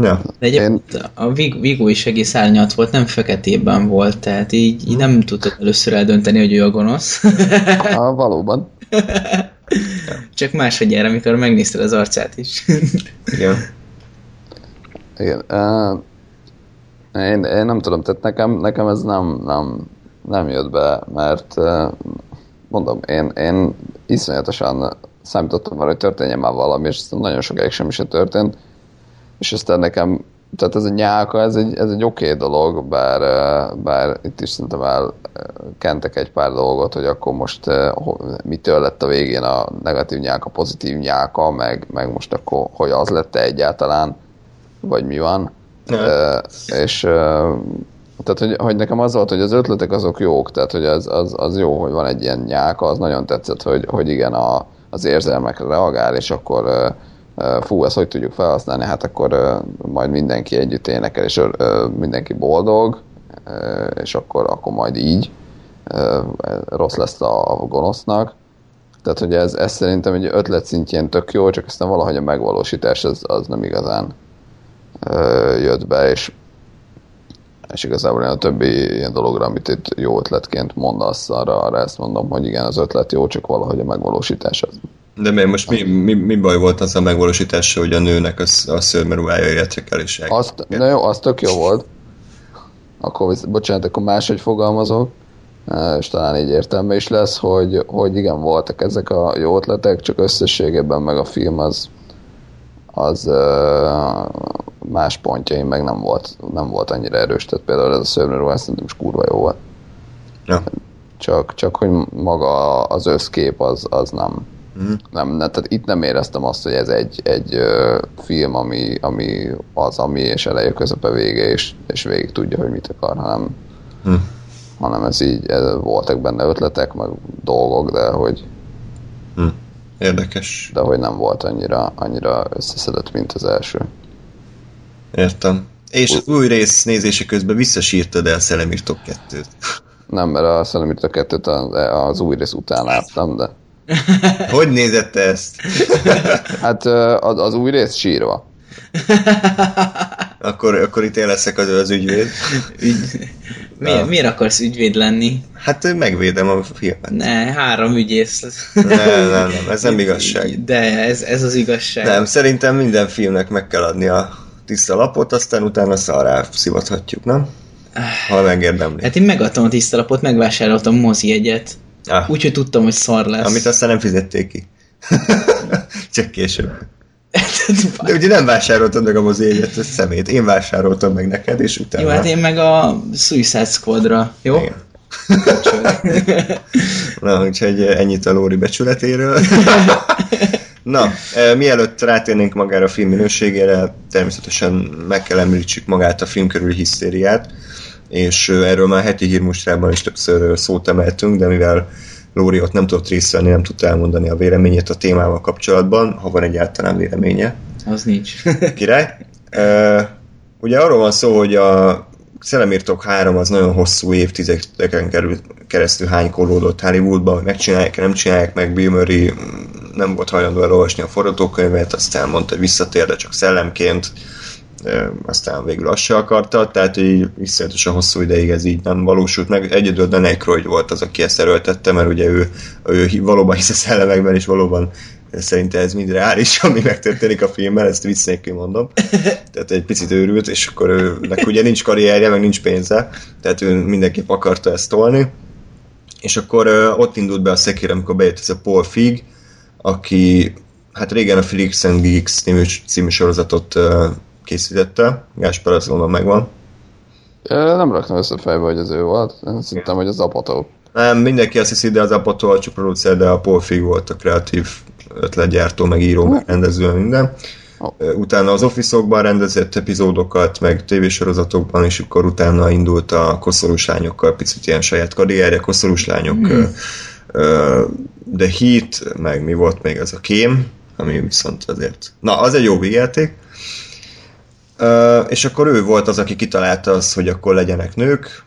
Ja. De egyébként Én... a Viggo is egész árnyat volt, nem feketében volt, tehát így, így nem tudtad először eldönteni, hogy ő a gonosz. Ha, valóban. Csak másodjára, amikor megnézted az arcát is. Igen. Igen. Uh, én, én nem tudom, tehát nekem, nekem ez nem, nem, nem jött be, mert uh, mondom, én, én iszonyatosan számítottam arra, hogy történjen már valami, és aztán nagyon sokáig semmi se történt. És aztán nekem, tehát ez a nyálka, ez egy, ez egy oké okay dolog, bár, bár itt is szerintem elkentek egy pár dolgot, hogy akkor most mitől lett a végén a negatív nyálka, pozitív nyálka, meg, meg most akkor, hogy az lett -e egyáltalán, vagy mi van. E, és tehát, hogy, hogy nekem az volt, hogy az ötletek azok jók, tehát, hogy az, az, az jó, hogy van egy ilyen nyálka, az nagyon tetszett, hogy, hogy igen, a, az érzelmekre reagál, és akkor fú, ezt hogy tudjuk felhasználni, hát akkor majd mindenki együtt énekel, és mindenki boldog, és akkor, akkor majd így rossz lesz a gonosznak. Tehát, hogy ez, ez szerintem egy ötlet szintjén tök jó, csak aztán valahogy a megvalósítás az, az nem igazán jött be, és, és igazából a többi ilyen dologra, amit itt jó ötletként mondasz, arra, arra ezt mondom, hogy igen, az ötlet jó, csak valahogy a megvalósítás az de mi, most mi, mi, mi baj volt az a megvalósítása, hogy a nőnek a, a szőrmerúája értékelése? Azt, na jó, az tök jó volt. Akkor, bocsánat, akkor máshogy fogalmazok, e, és talán így értelme is lesz, hogy, hogy igen, voltak ezek a jó ötletek, csak összességében meg a film az, az más pontjain meg nem volt, nem volt annyira erős, tehát például ez a szőrmerúája szerintem is kurva jó volt. Ja. Csak, csak hogy maga az összkép az, az nem, Mm. Nem, nem, tehát itt nem éreztem azt, hogy ez egy, egy ö, film, ami, ami az, ami és eleje, közepe, vége, és, és végig tudja, hogy mit akar, hanem, mm. hanem ez így, ez, voltak benne ötletek, meg dolgok, de hogy mm. Érdekes. De hogy nem volt annyira, annyira összeszedett, mint az első. Értem. És az új rész nézése közben visszasírtad el Szellemírtok 2-t. Nem, mert a Szellemírtok 2-t az, új rész után láttam, de... Hogy nézett te ezt? Hát az, az új rész sírva. Akkor, akkor itt én leszek az, az ügyvéd. Ügy... Miért, Na. miért akarsz ügyvéd lenni? Hát megvédem a filmet. Ne, három ügyész lesz. Nem, nem, nem, ez nem igazság. De ez, ez az igazság. Nem, szerintem minden filmnek meg kell adni a tiszta lapot, aztán utána szarrá szivathatjuk, nem? Ha megérdemli. Hát én megadtam a tisztalapot, megvásároltam mozi egyet. Ah, Úgyhogy tudtam, hogy szar lesz. amit aztán nem fizették ki. Csak később. De ugye nem vásároltad meg a mozégyet, ez szemét. Én vásároltam meg neked, és utána... Jó, hát én meg a Suicide Squadra, jó? Igen. Na, úgyhogy ennyit a Lóri becsületéről. Na, eh, mielőtt rátérnénk magára a film minőségére, természetesen meg kell említsük magát a film körüli hisztériát, és eh, erről már heti hírmustrában is többször szót emeltünk, de mivel Lóri ott nem tudott részt venni, nem tudta elmondani a véleményét a témával kapcsolatban, ha van egyáltalán véleménye. Az nincs. Király. Uh, ugye arról van szó, hogy a Szellemírtok 3 az nagyon hosszú évtizedeken kerül, keresztül hánykolódott Hollywoodba, hogy megcsinálják, nem csinálják meg, Bill Murray mm, nem volt hajlandó elolvasni a forgatókönyvet, aztán mondta, hogy visszatér, de csak szellemként, aztán végül azt se akarta, tehát így iszonyatosan hosszú ideig ez így nem valósult meg. Egyedül Dan Aykroyd volt az, aki ezt erőltette, mert ugye ő, ő valóban hisz a szellemekben, és valóban Szerintem ez mind reális, ami megtörténik a filmben, ezt vicc nélkül mondom. Tehát egy picit őrült, és akkor őnek ugye nincs karrierje, meg nincs pénze, tehát ő mindenképp akarta ezt tolni. És akkor ott indult be a szekér, amikor bejött ez a Paul Fig, aki hát régen a Felix and Geeks című, című sorozatot készítette, Gáspár azt gondolom megvan. Nem raktam össze fejbe, hogy az ő volt. Én azt hittem, hogy az Apató. Nem, mindenki azt hiszi, de az Apató a producer, de a Paul Fig volt a kreatív ötletgyártó, meg író, meg rendező, minden. Ó. Utána az Office-okban rendezett epizódokat, meg tévésorozatokban, és akkor utána indult a koszorús lányokkal, picit ilyen saját karrierje, koszorús lányok, mm. The Heat, meg mi volt még ez a Kém, ami viszont azért... Na, az egy jó végjáték. És akkor ő volt az, aki kitalálta azt, hogy akkor legyenek nők,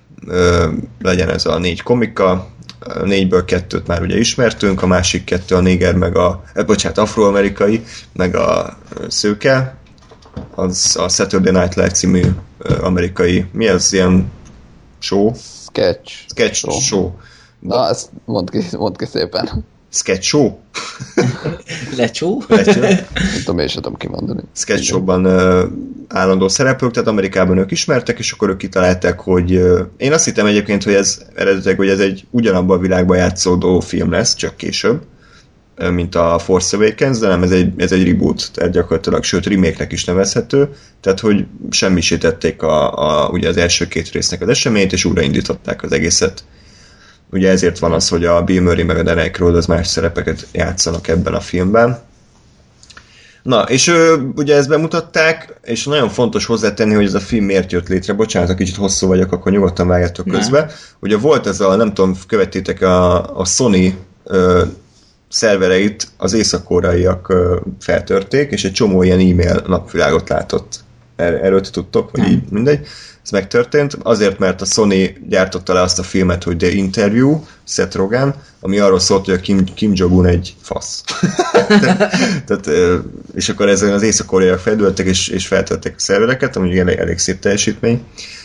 legyen ez a négy komika, a négyből kettőt már ugye ismertünk, a másik kettő a néger, meg a, eh, bocsánat, afroamerikai, meg a szőke, az a Saturday Night Live című amerikai, mi az ilyen show? Sketch. Sketch Show. show. Na, ezt mondd ki, mondd ki szépen. Sketch show? Lecsó? Lecsó? Nem tudom, én sem tudom kimondani. sketch showban uh, állandó szereplők, tehát Amerikában ők ismertek, és akkor ők kitalálták, hogy uh, én azt hittem egyébként, hogy ez eredetileg, hogy ez egy ugyanabban a világban játszódó film lesz, csak később, mint a Force Awakens, de nem, ez egy, ez egy reboot, tehát gyakorlatilag, sőt, remake-nek is nevezhető, tehát hogy semmisítették a, a, ugye az első két résznek az eseményt, és újraindították az egészet. Ugye ezért van az, hogy a Bill Murray meg a Dan Aykroyd az más szerepeket játszanak ebben a filmben. Na, és ö, ugye ezt bemutatták, és nagyon fontos hozzátenni, hogy ez a film miért jött létre. Bocsánat, ha kicsit hosszú vagyok, akkor nyugodtan vágjátok közbe. Ugye volt ez a, nem tudom, követtétek a, a Sony ö, szervereit az ö, feltörték, és egy csomó ilyen e-mail napvilágot látott. Er, erről tudtok, vagy Nem. így, mindegy. Ez megtörtént, azért, mert a Sony gyártotta le azt a filmet, hogy The Interview, Seth Rogen, ami arról szólt, hogy a Kim, Kim Jong-un egy fasz. Tehát, és akkor ezen az észak-koreaiak feldültek, és, és feltölték a szervereket, ami elég, elég szép teljesítmény.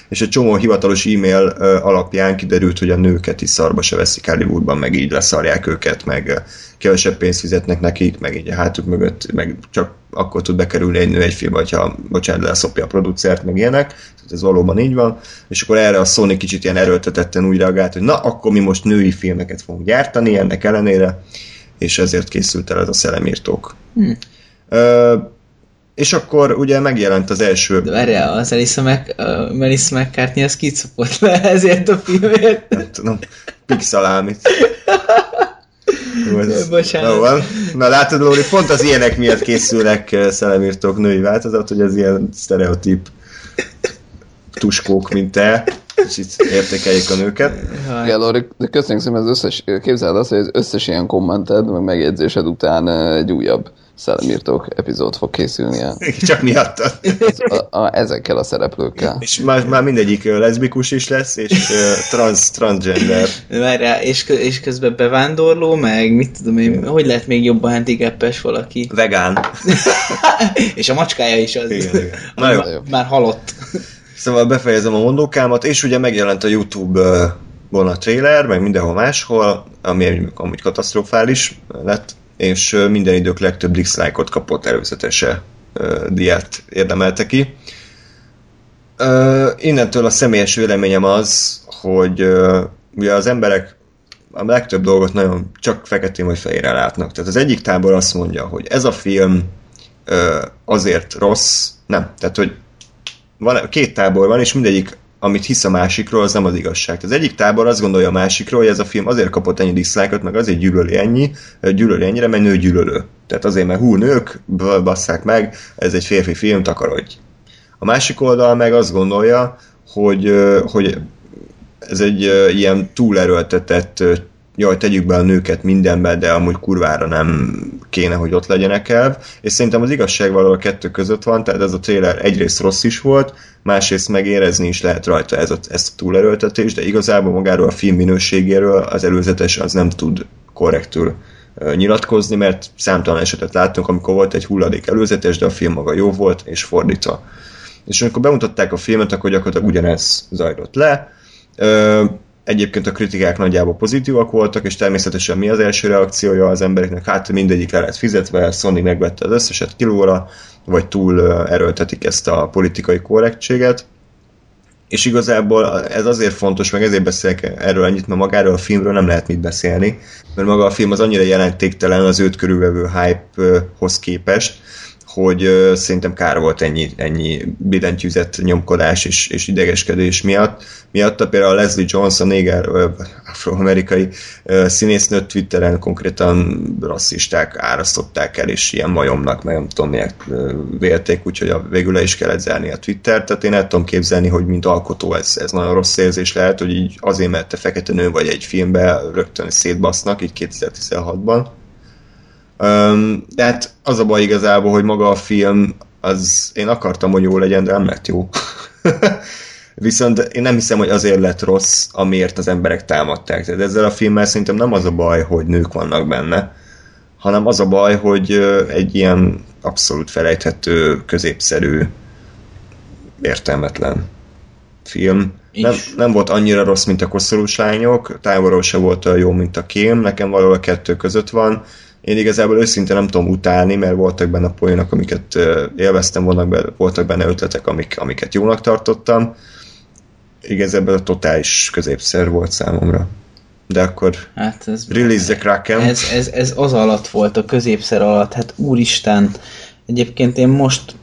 És egy csomó hivatalos e-mail alapján kiderült, hogy a nőket is szarba se veszik Hollywoodban, meg így leszarják őket, meg kevesebb pénzt fizetnek nekik, meg így a hátuk mögött, meg csak akkor tud bekerülni egy nő egy filmbe, hogyha, bocsánat, leszopja a producert, meg ilyenek. Tehát ez valóban így van. És akkor erre a Sony kicsit ilyen erőltetetten úgy reagált, hogy na, akkor mi most női filmeket fogunk gyártani ennek ellenére, és ezért készült el ez a szellemírtók. Hm. Ö, és akkor ugye megjelent az első... De várjál, az Elisa, Mac, uh, Melissa McCartney az kicopott le ezért a filmért. Nem tudom, pixalámit. Ez- Bocsánat. Van. Na látod, Lóri, pont az ilyenek miatt készülnek szellemírtók női változat, hogy az ilyen sztereotíp tuskók, mint te, és itt értékeljék a nőket. Jaj. Igen, Lori, de köszönjük szépen az összes, képzeld azt, hogy az összes ilyen kommented, meg megjegyzésed után egy újabb szellemírtók epizód fog készülni el. Csak miatta. A, a, ezekkel a szereplőkkel. És már, már mindegyik leszbikus is lesz, és trans, transgender. Várjál, és, és közben bevándorló, meg mit tudom én, hogy lehet még jobban handicappes valaki? Vegán. és a macskája is az. Igen, igen. Na jó. Már, már halott. Szóval befejezem a mondókámat, és ugye megjelent a YouTube-on a trailer, meg mindenhol máshol, ami amúgy katasztrofális lett, és minden idők legtöbb dislike-ot kapott előzetese diát érdemelte ki. Innentől a személyes véleményem az, hogy ugye az emberek a legtöbb dolgot nagyon csak feketén vagy fehérre látnak. Tehát az egyik tábor azt mondja, hogy ez a film azért rossz, nem, tehát hogy van, két tábor van, és mindegyik, amit hisz a másikról, az nem az igazság. Az egyik tábor azt gondolja a másikról, hogy ez a film azért kapott ennyi dislike meg azért gyűlöli ennyi, gyűlöli ennyire, mert nő gyűlölő. Tehát azért, mert hú, nők, basszák meg, ez egy férfi film, takarodj. A másik oldal meg azt gondolja, hogy, hogy ez egy ilyen túlerőltetett, jaj, tegyük be a nőket mindenbe, de amúgy kurvára nem kéne, hogy ott legyenek el. És szerintem az igazság valahol a kettő között van, tehát ez a trailer egyrészt rossz is volt, másrészt meg érezni is lehet rajta ez a, ezt a túlerőltetést, de igazából magáról a film minőségéről az előzetes az nem tud korrektül nyilatkozni, mert számtalan esetet láttunk, amikor volt egy hulladék előzetes, de a film maga jó volt, és fordítva. És amikor bemutatták a filmet, akkor gyakorlatilag ugyanez zajlott le. Egyébként a kritikák nagyjából pozitívak voltak, és természetesen mi az első reakciója az embereknek? Hát mindegyik le lett fizetve, Sony megvette az összeset kilóra, vagy túl erőltetik ezt a politikai korrektséget. És igazából ez azért fontos, meg ezért beszélek erről ennyit, mert magáról a filmről nem lehet mit beszélni, mert maga a film az annyira jelentéktelen az őt körülvevő hype-hoz képest, hogy ö, szerintem kár volt ennyi, ennyi billentyűzet nyomkodás és, és idegeskedés miatt. Miatta például Leslie Jones, néger afroamerikai színésznőt Twitteren konkrétan rasszisták árasztották el, és ilyen majomnak, meg nem tudom miért vélték, úgyhogy a, végül le is kellett zárni a Twittert, tehát én el tudom képzelni, hogy mint alkotó ez, ez nagyon rossz érzés lehet, hogy így azért, mert te fekete nő vagy egy filmbe rögtön szétbasznak, így 2016-ban. Um, tehát az a baj igazából, hogy maga a film, az én akartam, hogy jó legyen, de nem lett jó. Viszont én nem hiszem, hogy azért lett rossz, amiért az emberek támadták. Tehát ezzel a filmmel szerintem nem az a baj, hogy nők vannak benne, hanem az a baj, hogy egy ilyen abszolút felejthető, középszerű, értelmetlen film. Nem, nem volt annyira rossz, mint a koszorús lányok, távolról se volt olyan jó, mint a kém, nekem valahol a kettő között van. Én igazából őszintén nem tudom utálni, mert voltak benne poénok, amiket élveztem, voltak benne, voltak benne ötletek, amik, amiket jónak tartottam. Igazából a totális középszer volt számomra. De akkor Hát ez, release the Kraken. ez, ez, ez az alatt volt, a középszer alatt, hát úristen. Egyébként én most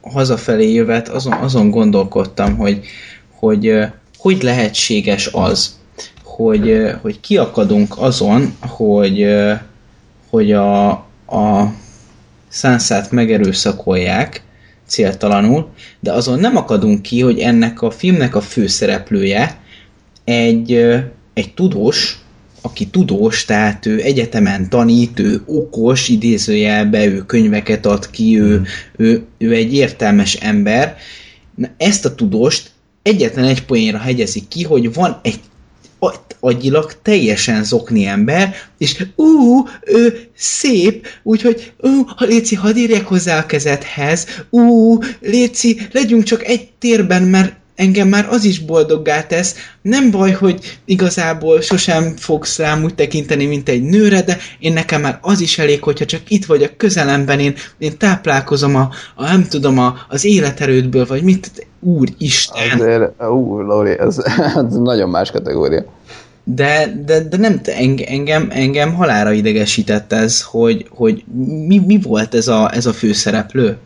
hazafelé jövet azon, azon gondolkodtam, hogy, hogy hogy lehetséges az, hogy, hogy kiakadunk azon, hogy, hogy a, a Sansát megerőszakolják céltalanul, de azon nem akadunk ki, hogy ennek a filmnek a főszereplője egy, egy tudós, aki tudós, tehát ő egyetemen tanít, ő okos, idézőjelbe, ő könyveket ad ki, ő, ő, ő egy értelmes ember. Na, ezt a tudóst egyetlen egy poénra hegyezik ki, hogy van egy agyilag teljesen zokni ember, és ú, ő szép, úgyhogy ú, ha Léci, hadd érjek hozzá a kezedhez, ú, Léci, legyünk csak egy térben, mert engem már az is boldoggá tesz. Nem baj, hogy igazából sosem fogsz rám úgy tekinteni, mint egy nőre, de én nekem már az is elég, hogyha csak itt vagy a közelemben, én, én táplálkozom a, a nem tudom, a, az életerődből, vagy mit, úristen. Azért, ú, Lóri, ez, ez nagyon más kategória. De, de, de nem, engem, engem halára idegesített ez, hogy, hogy mi, mi volt ez a, ez a főszereplő.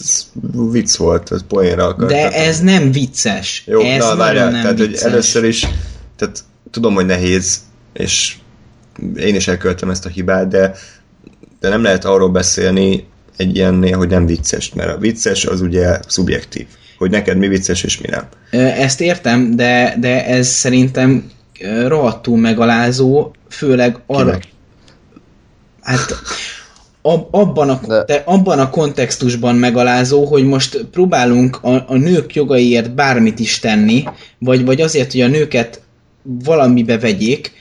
Ez vicc volt, ez poénra akartam. De ez nem vicces. Jó, ez na várjál, nem tehát hogy először is, tehát tudom, hogy nehéz, és én is elköltem ezt a hibát, de, de nem lehet arról beszélni egy ilyennél, hogy nem vicces, mert a vicces az ugye szubjektív. Hogy neked mi vicces és mi nem. Ezt értem, de, de ez szerintem rohadtul megalázó, főleg arra... Kinek? Hát ab, abban, a, De- de... abban a kontextusban megalázó, hogy most próbálunk a, a nők jogaiért bármit is tenni, vagy, vagy azért, hogy a nőket valamibe vegyék,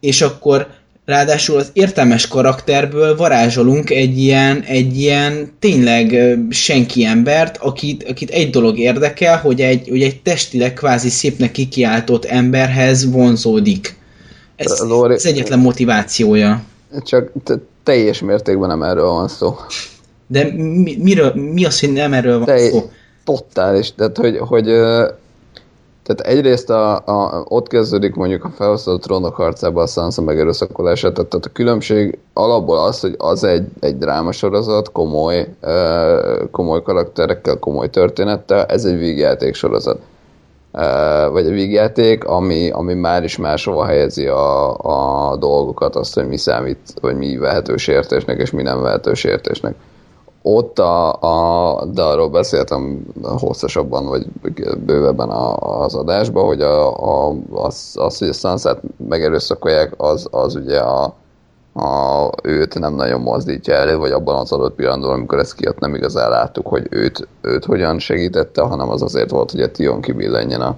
és akkor ráadásul az értelmes karakterből varázsolunk egy ilyen, egy ilyen tényleg senki embert, akit, akit egy dolog érdekel, hogy egy, hogy egy testileg kvázi szépnek kikiáltott emberhez vonzódik. Ez, Lóri- ez egyetlen motivációja. Csak teljes mértékben nem erről van szó. De mi, miről, mi az, hogy nem erről van De szó? totális, tehát hogy, hogy tehát egyrészt a, a, ott kezdődik mondjuk a felhasznált trónok harcában a Sansa megerőszakolása, tehát, tehát a különbség alapból az, hogy az egy, egy drámasorozat, komoly, komoly karakterekkel, komoly történettel, ez egy vígjáték sorozat. Vagy egy vígjáték, ami, ami már is máshova helyezi a, a dolgokat, azt, hogy mi számít, vagy mi vehető sértésnek, és mi nem vehető sértésnek ott a, a, de arról beszéltem hosszasabban, vagy bővebben a, az adásban, hogy a, a, az, az, hogy a Sunset megerőszakolják, az, az ugye a, a, őt nem nagyon mozdítja elő, vagy abban az adott pillanatban, amikor ez kijött, nem igazán láttuk, hogy őt, őt hogyan segítette, hanem az azért volt, hogy a Tion kibillenjen a,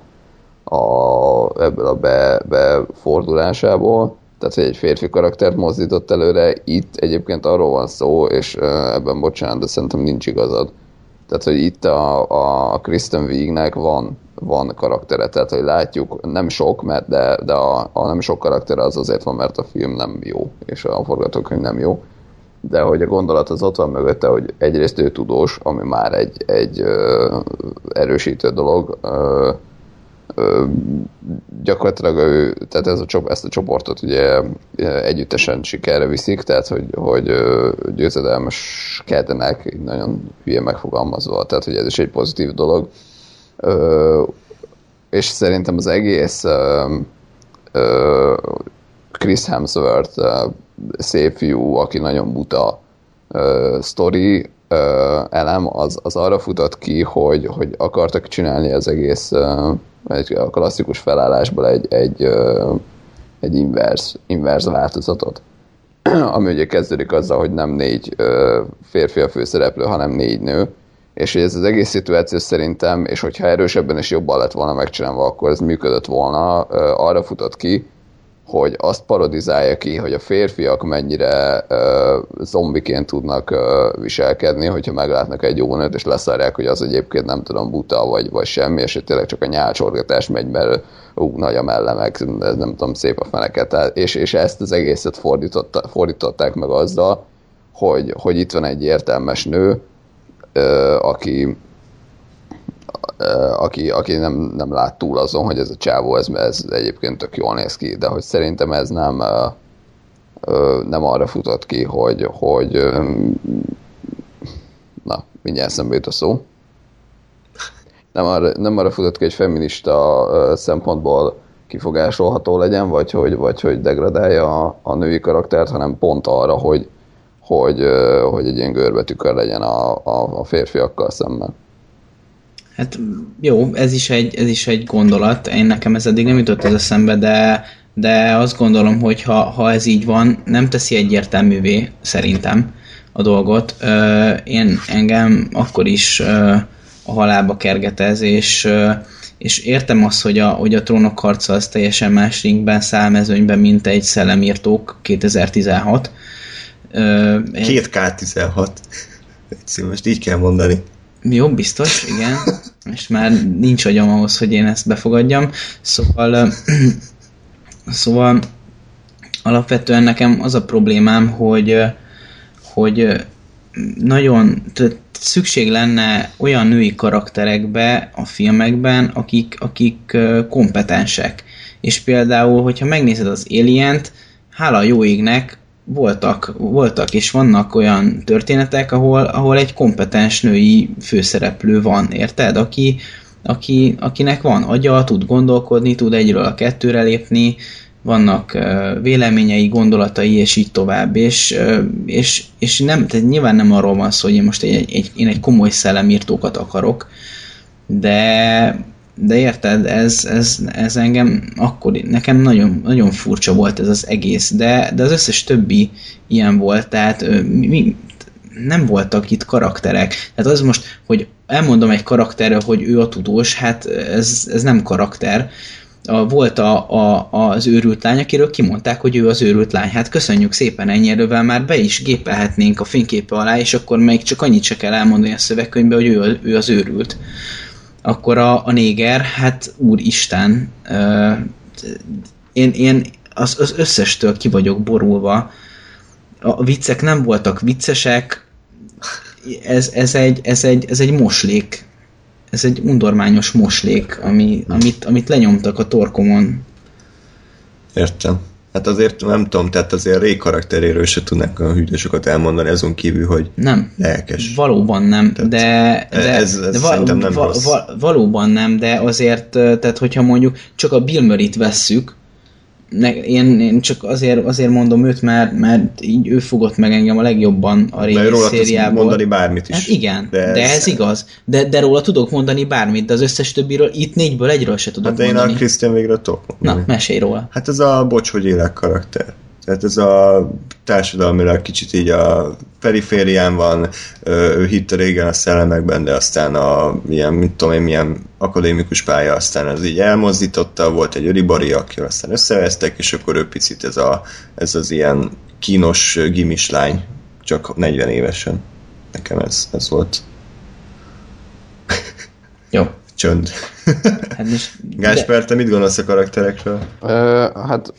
a, ebből a be, befordulásából, tehát hogy egy férfi karaktert mozdított előre, itt egyébként arról van szó, és ebben bocsánat, de szerintem nincs igazad. Tehát, hogy itt a, a Kristen Wiignek van, van karaktere, tehát, hogy látjuk, nem sok, mert de, de a, a nem sok karaktere az azért van, mert a film nem jó, és a forgatókönyv nem jó. De hogy a gondolat az ott van mögötte, hogy egyrészt ő tudós, ami már egy, egy ö, erősítő dolog, ö, gyakorlatilag ő, tehát ez a, ezt a csoportot ugye együttesen sikerre viszik, tehát hogy, hogy győzedelmeskednek, nagyon hülye megfogalmazva, tehát hogy ez is egy pozitív dolog. És szerintem az egész Chris Hemsworth ö, szép fiú, aki nagyon buta ö, sztori elem, az, az arra futott ki, hogy, hogy akartak csinálni az egész egy a klasszikus felállásból egy, egy, egy inverse, inverse változatot. Ami ugye kezdődik azzal, hogy nem négy férfi a főszereplő, hanem négy nő, és hogy ez az egész szituáció szerintem, és hogyha erősebben és jobban lett volna megcsinálva, akkor ez működött volna, arra futott ki, hogy azt parodizálja ki, hogy a férfiak mennyire ö, zombiként tudnak ö, viselkedni, hogyha meglátnak egy jó nőt, és leszárják, hogy az egyébként nem tudom, buta vagy, vagy semmi, és hogy tényleg csak a nyálcsorgatás megy, mert ú, nagy a melle, meg ez nem tudom, szép a feneket, és, és ezt az egészet fordította, fordították meg azzal, hogy, hogy itt van egy értelmes nő, aki, aki, aki nem, nem lát túl azon, hogy ez a csávó, ez, ez egyébként tök jól néz ki, de hogy szerintem ez nem, nem arra futott ki, hogy, hogy na, mindjárt eszembe jut a szó. Nem arra, nem arra futott ki, hogy feminista szempontból kifogásolható legyen, vagy hogy, vagy hogy degradálja a, a női karaktert, hanem pont arra, hogy, hogy, hogy egy ilyen görbetükör legyen a, a, a férfiakkal szemben. Hát jó, ez is egy, ez is egy gondolat. Én nekem ez eddig nem jutott az eszembe, de, de azt gondolom, hogy ha, ha ez így van, nem teszi egyértelművé szerintem a dolgot. Ö, Én engem akkor is ö, a halálba kergetez, és, ö, és értem azt, hogy a, hogy a trónok harca az teljesen más ringben, szálmezőnyben, mint egy szellemírtók 2016. Ö, Két K16. Légy Most így kell mondani. jó, biztos, igen. És már nincs agyam ahhoz, hogy én ezt befogadjam. Szóval, szóval alapvetően nekem az a problémám, hogy, hogy nagyon tehát szükség lenne olyan női karakterekbe a filmekben, akik, akik kompetensek. És például, hogyha megnézed az Alien-t, hála jó égnek voltak, voltak és vannak olyan történetek, ahol, ahol egy kompetens női főszereplő van, érted? Aki, aki, akinek van agya, tud gondolkodni, tud egyről a kettőre lépni, vannak ö, véleményei, gondolatai, és így tovább, és, és, és nem, tehát nyilván nem arról van szó, hogy én most egy, egy, én egy komoly szellemírtókat akarok, de, de érted, ez, ez, ez engem akkor, nekem nagyon, nagyon furcsa volt ez az egész, de, de az összes többi ilyen volt, tehát mi, nem voltak itt karakterek. Tehát az most, hogy elmondom egy karakterről, hogy ő a tudós, hát ez, ez nem karakter. A, volt a, a, az őrült lány, akiről kimondták, hogy ő az őrült lány. Hát köszönjük szépen ennyi erővel, már be is gépelhetnénk a fényképe alá, és akkor még csak annyit se kell elmondani a szövegkönyvbe, hogy ő, ő az őrült. Akkor a, a néger, hát úristen, uh, én, én az, az összestől ki vagyok borulva. A viccek nem voltak viccesek, ez, ez, egy, ez, egy, ez egy moslék. Ez egy undormányos moslék, ami, amit, amit lenyomtak a torkomon. Értem. Hát azért nem tudom, tehát azért Ray karakteréről se tudnak a hűtősokat elmondani, azon kívül, hogy nem. lelkes. Valóban nem, tehát de, de, ez, ez de val, nem val, val, valóban nem, de azért, tehát hogyha mondjuk csak a Bill Murray-t vesszük, ne, én, én csak azért, azért mondom őt, mert, mert így ő fogott meg engem a legjobban a régi róla szériából. mondani bármit is. Hát igen, de ez, de ez igaz. De, de róla tudok mondani bármit, de az összes többiről itt négyből egyről se tudok hát mondani. én a Christian végre tudok mondani. Na, mesélj róla. Hát ez a bocs, hogy élek karakter. Tehát ez a társadalmilag kicsit így a periférián van, ő hitte régen a szellemekben, de aztán a milyen, mit tudom én, milyen akadémikus pálya, aztán ez így elmozdította, volt egy öribari, aki aztán összevesztek, és akkor ő picit ez, a, ez az ilyen kínos gimis lány, csak 40 évesen. Nekem ez, ez volt. Jó. Csönd. Hát most, Gásper, te mit gondolsz a karakterekről? Ö, hát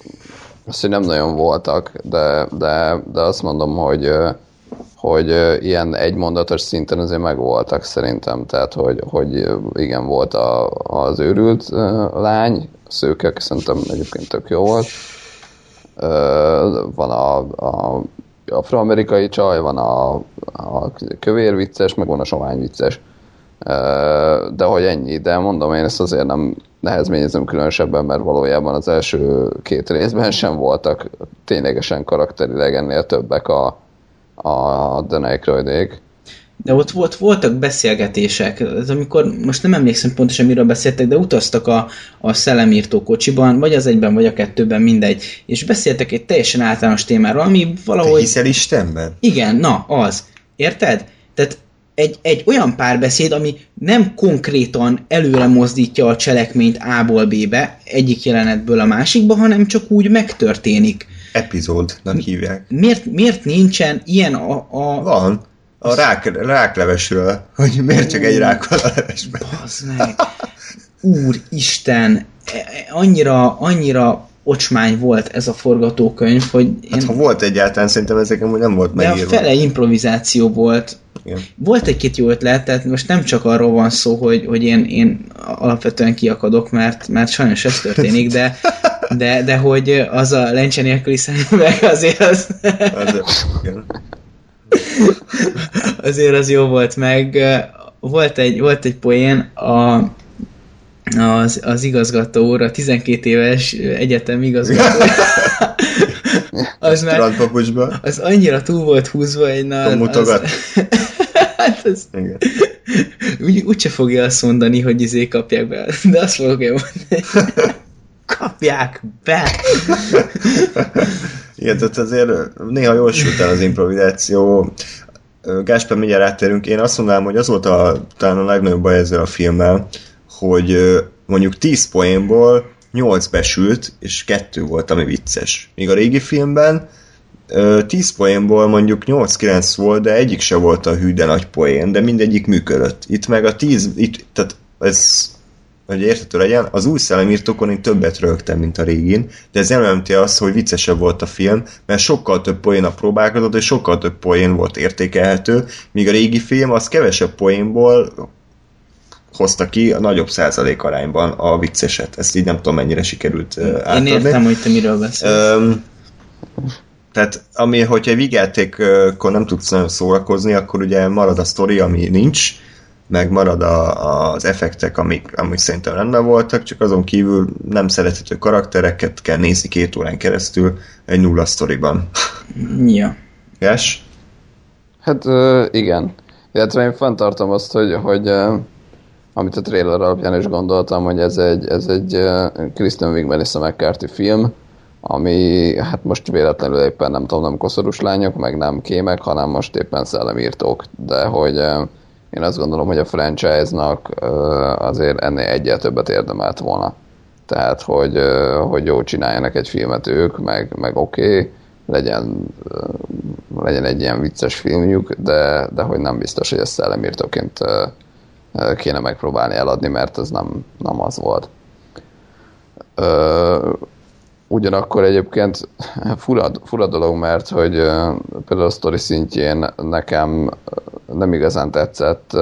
azt, hogy nem nagyon voltak, de, de, de azt mondom, hogy hogy ilyen egymondatos szinten azért megvoltak szerintem, tehát hogy, hogy igen, volt a, az őrült lány, szőke, szerintem egyébként tök jó volt. Van a, a afroamerikai csaj, van a, a kövér vicces, meg van a somány vicces. De hogy ennyi, de mondom, én ezt azért nem nehezményezem különösebben, mert valójában az első két részben sem voltak ténylegesen karakterileg ennél többek a, a Dan Aykroydék. De ott volt, voltak beszélgetések, ez amikor, most nem emlékszem pontosan miről beszéltek, de utaztak a, a szellemírtó kocsiban, vagy az egyben, vagy a kettőben, mindegy, és beszéltek egy teljesen általános témáról, ami valahogy... Te hiszel Istenben? Igen, na, az. Érted? Tehát egy, egy olyan párbeszéd, ami nem konkrétan előre mozdítja a cselekményt A-ból B-be, egyik jelenetből a másikba, hanem csak úgy megtörténik. Epizódnak hívják. Miért, miért nincsen ilyen a... a... Van. A rák, ráklevesről, hogy miért csak egy rák van a levesben. Bazd meg. Úristen, e, e, annyira, annyira ocsmány volt ez a forgatókönyv, hogy... Én... Hát ha volt egyáltalán, szerintem ezek nem volt megírva. De a fele improvizáció volt. Igen. Volt egy-két jó ötlet, tehát most nem csak arról van szó, hogy, hogy én, én alapvetően kiakadok, mert, mert sajnos ez történik, de, de, de hogy az a lencse nélküli szemüveg azért az... az igen. azért az jó volt, meg volt egy, volt egy poén, a, az, az igazgató úr, a 12 éves egyetem igazgató. az már, az annyira túl volt húzva, na, az, mutogat. Az, hát az, Igen. Úgy, úgyse fogja azt mondani, hogy izé kapják be, de azt fogja mondani, kapják be. Igen, tehát azért néha jól sült el az improvizáció. Gásper, mindjárt áttérünk. Én azt mondanám, hogy az volt a, talán a legnagyobb baj ezzel a filmmel, hogy mondjuk 10 poénból 8 besült, és 2 volt, ami vicces. Míg a régi filmben 10 poénból mondjuk 8-9 volt, de egyik se volt a hű, de nagy poén, de mindegyik működött. Itt meg a 10, itt, tehát ez hogy értető legyen, az új szellemírtókon én többet rögtem, mint a régin, de ez nem jelenti azt, hogy viccesebb volt a film, mert sokkal több poénna próbálkozott, és sokkal több poén volt értékelhető, míg a régi film az kevesebb poénból hozta ki a nagyobb százalék arányban a vicceset. Ezt így nem tudom, mennyire sikerült uh, átadni. Én értem, hogy te miről beszélsz. Um, tehát ami, hogyha egy vigyátékkor nem tudsz nagyon szórakozni, akkor ugye marad a sztori, ami nincs, meg marad a, az effektek, amik, amik szerintem rendben voltak, csak azon kívül nem szerethető karaktereket kell nézni két órán keresztül egy nulla sztoriban. Ja. Yes? Hát uh, igen. Illetve én fenntartom azt, hogy, hogy uh, amit a trailer alapján is gondoltam, hogy ez egy, ez egy Kristen Wiig Melissa McCarthy film, ami hát most véletlenül éppen nem tudom, nem koszorús lányok, meg nem kémek, hanem most éppen szellemírtók, de hogy én azt gondolom, hogy a franchise-nak azért ennél egyel többet érdemelt volna. Tehát, hogy, hogy jó csináljanak egy filmet ők, meg, meg oké, okay, legyen, legyen egy ilyen vicces filmjük, de, de hogy nem biztos, hogy ezt szellemírtóként kéne megpróbálni eladni, mert ez nem, nem az volt. Ugyanakkor egyébként fura, fura dolog, mert hogy például a sztori szintjén nekem nem igazán tetszett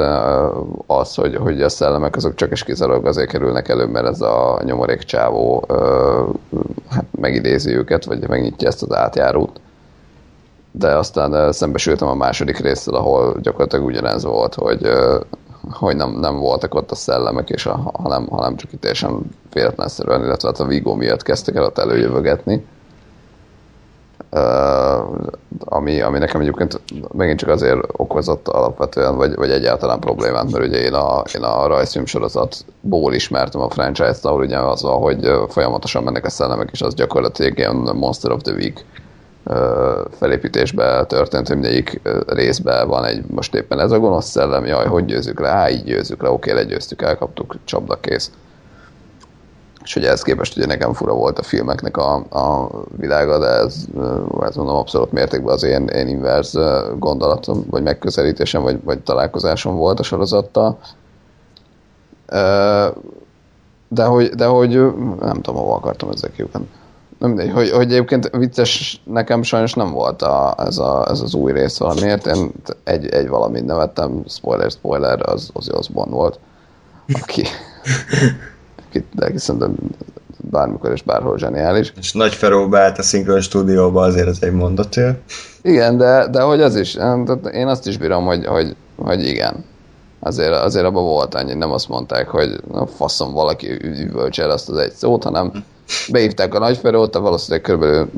az, hogy, hogy a szellemek azok csak és kizárólag azért kerülnek elő, mert ez a nyomorék csávó hát megidézi őket, vagy megnyitja ezt az átjárót. De aztán szembesültem a második résztel, ahol gyakorlatilag ugyanez volt, hogy hogy nem, nem voltak ott a szellemek, és a, hanem, hanem csak itt teljesen véletlenszerűen, illetve hát a Vigo miatt kezdtek el ott előjövögetni. Uh, ami, ami nekem egyébként megint csak azért okozott alapvetően, vagy, vagy egyáltalán problémát, mert ugye én a, én a rajzfilm sorozatból ismertem a franchise-t, ahol ugye az van, hogy folyamatosan mennek a szellemek, és az gyakorlatilag ilyen Monster of the Week felépítésbe történt, hogy mindegyik részben van egy, most éppen ez a gonosz szellem, jaj, hogy győzzük le? Á, így győzzük le, oké, legyőztük, elkaptuk, csapda kész. És hogy ehhez képest ugye nekem fura volt a filmeknek a, a világa, de ez, ez mondom abszolút mértékben az én, én inverz gondolatom, vagy megközelítésem, vagy, vagy találkozásom volt a sorozattal. De hogy, de hogy nem tudom, hova akartam ezzel kiugrani. Nem mindegy, hogy, hogy egyébként vicces nekem sajnos nem volt a, ez, a, ez az új rész valamiért. Én egy, egy valamit nevettem, spoiler, spoiler, az Ozzy Osbourne volt, aki, aki de szerintem bármikor és bárhol zseniális. És nagy Feró beállt a szinkron stúdióba, azért ez egy mondatél. Igen, de, de hogy az is, én azt is bírom, hogy, hogy, hogy igen. Azért, azért abban volt annyi, nem azt mondták, hogy na, faszom valaki üvölts el azt az egy szót, hanem beírták a nagyferót, valószínűleg kb.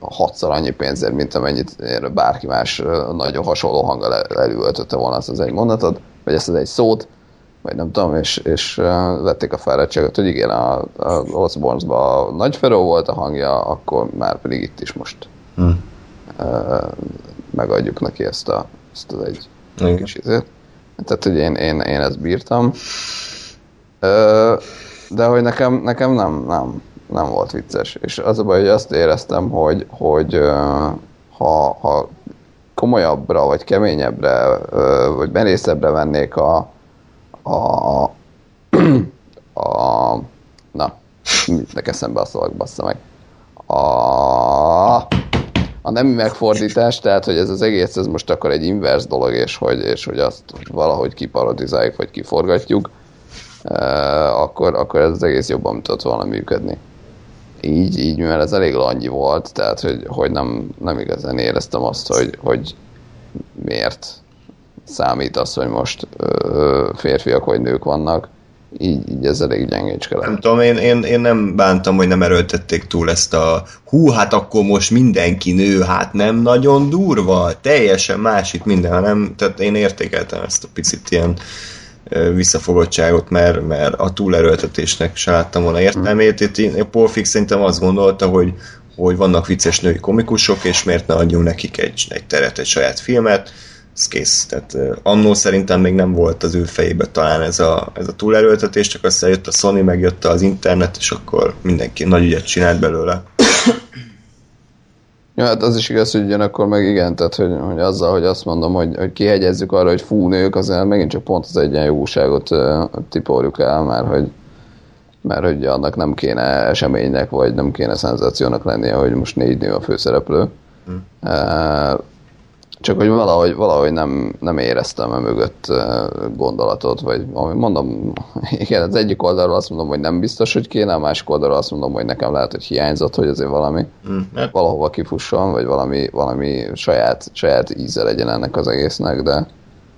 hatszor annyi pénzért, mint amennyit bárki más nagyon hasonló hanggal elüvöltötte volna azt az egy mondatot, vagy ezt az egy szót, vagy nem tudom, és, és vették a fáradtságot, hogy igen, a, a Osborns-ba a nagyferó volt a hangja, akkor már pedig itt is most hmm. megadjuk neki ezt, a, ezt az egy igen. kis izét. Tehát, hogy én, én, én ezt bírtam. De hogy nekem, nekem nem, nem, nem volt vicces. És az a baj, hogy azt éreztem, hogy, hogy ha, ha komolyabbra, vagy keményebbre, vagy merészebbre vennék a, a, a na, mit eszembe a szavak, bassza meg. A, a nem megfordítás, tehát hogy ez az egész, ez most akkor egy inverse dolog, és hogy, és hogy azt valahogy kiparodizáljuk, vagy kiforgatjuk, akkor, akkor ez az egész jobban tudott volna működni így, így, mivel ez elég langyi volt, tehát hogy, hogy nem, nem igazán éreztem azt, hogy, hogy miért számít az, hogy most ö, férfiak vagy nők vannak, így, így ez elég gyengécske Nem tudom, én, én, én nem bántam, hogy nem erőltették túl ezt a hú, hát akkor most mindenki nő, hát nem nagyon durva, teljesen más itt minden, hanem, tehát én értékeltem ezt a picit ilyen visszafogottságot, mert, mert a túlerőltetésnek se láttam volna értelmét. Itt Paul Fix szerintem azt gondolta, hogy, hogy vannak vicces női komikusok, és miért ne adjunk nekik egy, egy teret, egy saját filmet, ez kész. Tehát annó szerintem még nem volt az ő fejébe talán ez a, ez a túlerőltetés, csak aztán jött a Sony, megjött az internet, és akkor mindenki nagy ügyet csinált belőle. Ja, hát az is igaz, hogy ugyanakkor meg igen, tehát hogy, hogy azzal, hogy azt mondom, hogy, hogy kihegyezzük arra, hogy fú, nők, azért megint csak pont az egyenjogúságot uh, tipoljuk el, mert hogy mert hogy annak nem kéne eseménynek, vagy nem kéne szenzációnak lennie, hogy most négy nő a főszereplő. Uh, csak hogy valahogy, valahogy nem, nem éreztem a mögött gondolatot, vagy mondom, igen, az egyik oldalról azt mondom, hogy nem biztos, hogy kéne, a másik oldalról azt mondom, hogy nekem lehet, hogy hiányzott, hogy azért valami mm. valahova kifusson, vagy valami, valami saját, saját íze legyen ennek az egésznek, de,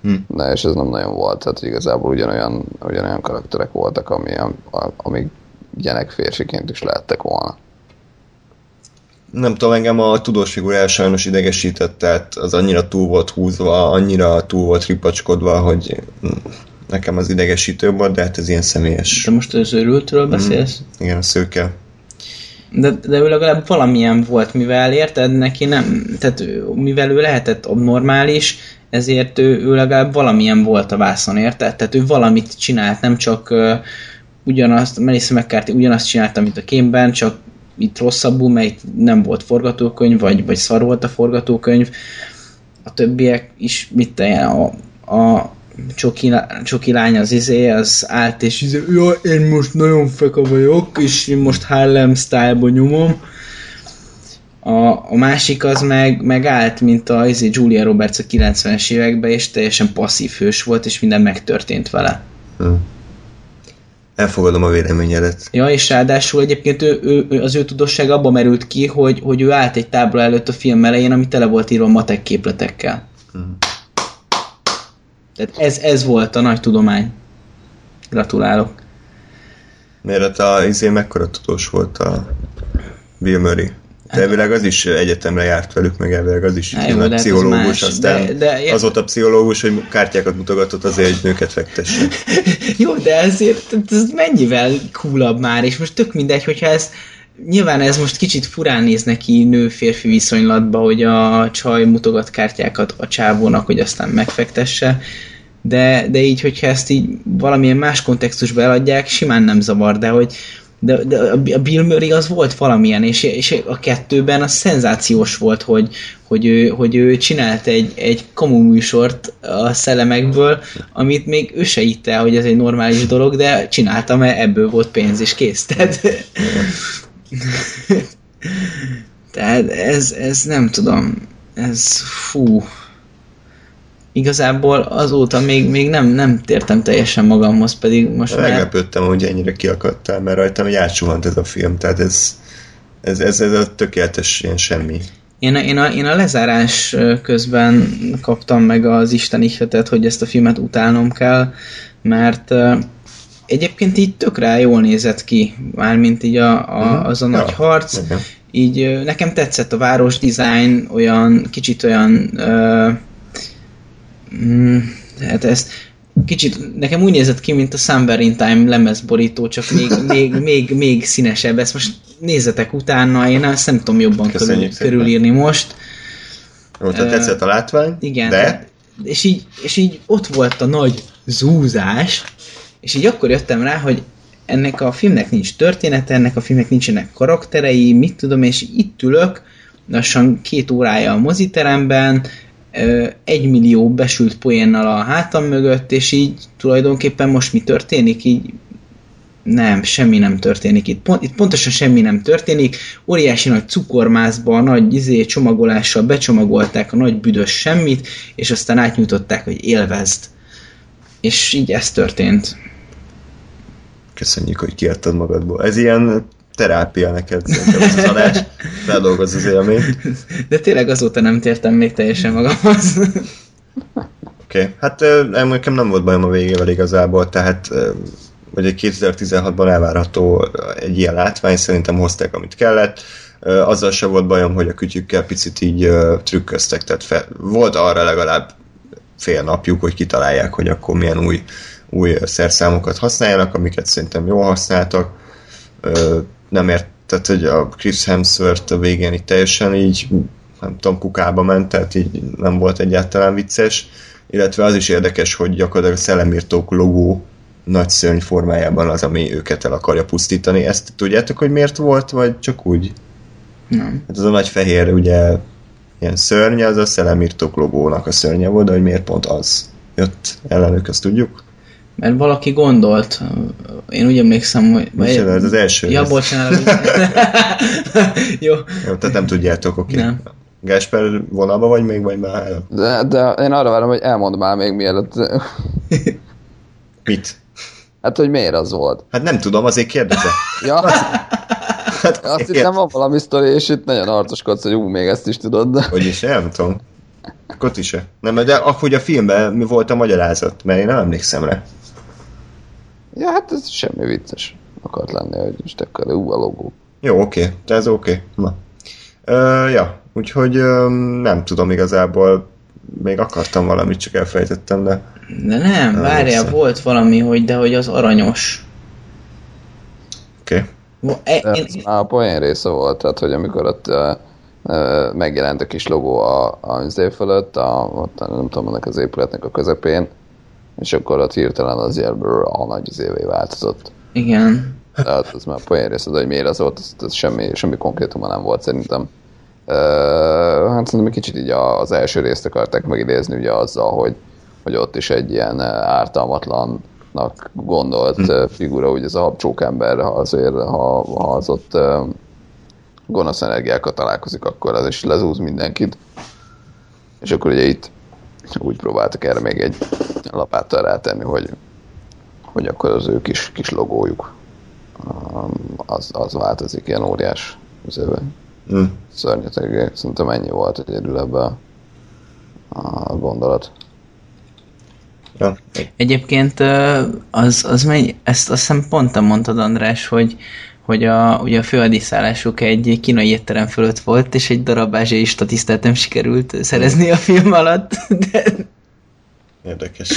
mm. de és ez nem nagyon volt, tehát igazából ugyanolyan, ugyanolyan karakterek voltak, ami, amik gyenek férfiként is lehettek volna nem tudom, engem a tudós figurál sajnos idegesített, tehát az annyira túl volt húzva, annyira túl volt ripacskodva, hogy nekem az idegesítő volt, de hát ez ilyen személyes. De most az őrültről beszélsz? Mm, igen, a szőke. De, de ő legalább valamilyen volt, mivel érted, neki nem, tehát mivel ő lehetett abnormális, ezért ő, ő legalább valamilyen volt a vászon, érted? Tehát ő valamit csinált, nem csak uh, ugyanazt, Melissa McCarthy ugyanazt csinálta, mint a kémben, csak itt rosszabbul, mert itt nem volt forgatókönyv, vagy, vagy szar volt a forgatókönyv. A többiek is, mit te, a, a csoki, csoki lány az izé, az állt és izé, ja, én most nagyon feka vagyok, és én most Harlem style nyomom. A, a másik az meg, meg állt, mint a izé, Julia Roberts a 90-es években, és teljesen passzív hős volt, és minden megtörtént vele. Hm. Elfogadom a véleményedet. Ja, és ráadásul egyébként ő, ő, ő, az ő tudosság abba merült ki, hogy, hogy ő állt egy tábla előtt a film elején, ami tele volt írva matek képletekkel. Tehát ez, ez volt a nagy tudomány. Gratulálok. Mert a izé mekkora tudós volt a Bill Murray. De elvileg az is egyetemre járt velük, meg elvileg az is Hát jó, de hát az pszichológus, más. aztán De- de- az volt a pszichológus, hogy kártyákat mutogatott azért, hogy nőket fektesse. Jó, de ezért ez mennyivel coolabb már, és most tök mindegy, hogyha ez nyilván ez most kicsit furán néz neki nő-férfi viszonylatba, hogy a csaj mutogat kártyákat a csávónak, hogy aztán megfektesse, de, de így, hogyha ezt így valamilyen más kontextusba eladják, simán nem zavar, de hogy de, de a Bill Murray az volt valamilyen, és, és a kettőben az szenzációs volt, hogy, hogy, ő, hogy ő csinált egy, egy kamu műsort a szellemekből, amit még ő se hitte, hogy ez egy normális dolog, de csinálta, mert ebből volt pénz, és kész. Tehát, tehát ez, ez nem tudom, ez fú, igazából azóta még, még nem, nem tértem teljesen magamhoz, pedig most már... Meglepődtem, hogy ennyire kiakadtál, mert rajtam egy átsuhant ez a film, tehát ez, ez, ez, ez a tökéletes ilyen semmi. Én, a- én, a, én a lezárás közben kaptam meg az Isten ihletet, hogy ezt a filmet utálnom kell, mert egyébként így tök rá jól nézett ki, mármint így a, a, az a nagy Ja, harc. igen. Így ö, nekem tetszett a város design, olyan kicsit olyan uh, mm, hát ezt kicsit, nekem úgy nézett ki, mint a Summer in Time lemezborító, csak még, még, még, még színesebb. Ezt most nézzetek utána, én ezt nem tudom jobban körül, Köszönjük körülírni most. Tehát Ö, tetszett a látvány, Igen. de És így, és így ott volt a nagy zúzás, és így akkor jöttem rá, hogy ennek a filmnek nincs története, ennek a filmnek nincsenek karakterei, mit tudom, és itt ülök, lassan két órája a moziteremben, egy millió besült poénnal a hátam mögött, és így tulajdonképpen most mi történik, így nem, semmi nem történik itt. Pont, itt pontosan semmi nem történik. Óriási nagy cukormászba, nagy izé, csomagolással becsomagolták a nagy büdös semmit, és aztán átnyújtották, hogy élvezd. És így ez történt. köszönjük, hogy kiadtad magadból. Ez ilyen terápia neked, szerintem ez az adás. Feldolgoz az élményt. De tényleg azóta nem tértem még teljesen magamhoz. Oké, okay. hát nekem nem volt bajom a végével igazából, tehát egy 2016-ban elvárható egy ilyen látvány, szerintem hozták, amit kellett. Azzal se volt bajom, hogy a kütyükkel picit így trükköztek, tehát fel, volt arra legalább fél napjuk, hogy kitalálják, hogy akkor milyen új, új szerszámokat használjanak, amiket szerintem jól használtak. Nem ért, tehát hogy a Chris Hemsworth a végén így teljesen így nem tudom, kukába ment, tehát így nem volt egyáltalán vicces. Illetve az is érdekes, hogy gyakorlatilag a szellemírtók logó nagy szörny formájában az, ami őket el akarja pusztítani. Ezt tudjátok, hogy miért volt, vagy csak úgy? Nem. Hát az a nagy fehér, ugye, ilyen szörny, az a szellemírtók logónak a szörnye volt, de hogy miért pont az jött ellenük, azt tudjuk? Mert valaki gondolt, én úgy emlékszem, hogy... Micsoda, ez az első Ja, rész. bocsánat. Jó. Jó, tehát nem tudjátok, oké. Okay. Nem. Gásper vonalba vagy még, vagy már el? De, de én arra várom, hogy elmondd már még mielőtt. Mit? Hát, hogy miért az volt? Hát nem tudom, azért kérdezek. Ja, Hát, azt hittem van valami sztori, és itt nagyon arcoskodsz, hogy ú, még ezt is tudod, de... Hogy is, nem tudom. Koti se. Nem, de ahogy a filmben mi volt a magyarázat, mert én nem emlékszem rá. Ja, hát ez semmi vicces akart lenni, hogy most akkor ú, a logó. Jó, oké, de ez oké. Na. Ö, ja, úgyhogy nem tudom igazából, még akartam valamit, csak elfelejtettem, de De nem, várjál, volt valami, hogy de hogy az aranyos. oké. E, De én, ez már a poén része volt, tehát hogy amikor ott uh, uh, megjelent a kis logó a, a fölött, a, ott, nem tudom, annak az épületnek a közepén, és akkor ott hirtelen az jelből a nagy izévé változott. igen. Tehát ez már poén része, de hogy miért az volt, ez semmi, semmi konkrétuma nem volt szerintem. Uh, hát szerintem egy kicsit így az első részt akarták megidézni ugye azzal, hogy, hogy ott is egy ilyen ártalmatlannak gondolt hm. figura, ugye ez a habcsókember, ha azért, ha, ha az ott uh, gonosz energiákkal találkozik, akkor az is lezúz mindenkit. És akkor ugye itt úgy próbáltak erre még egy lapáttal rátenni, hogy, hogy akkor az ő kis, kis logójuk um, az, az változik ilyen óriás üzőben. Hm. Szörnyeteg, szerintem ennyi volt egyedül ebbe a, a gondolat. Ja. Egyébként az, az megy, ezt azt hiszem pont te mondtad, András, hogy, hogy a, ugye a főadiszállásuk egy kínai étterem fölött volt, és egy darab ázsiai statisztát nem sikerült szerezni a film alatt, de Érdekes.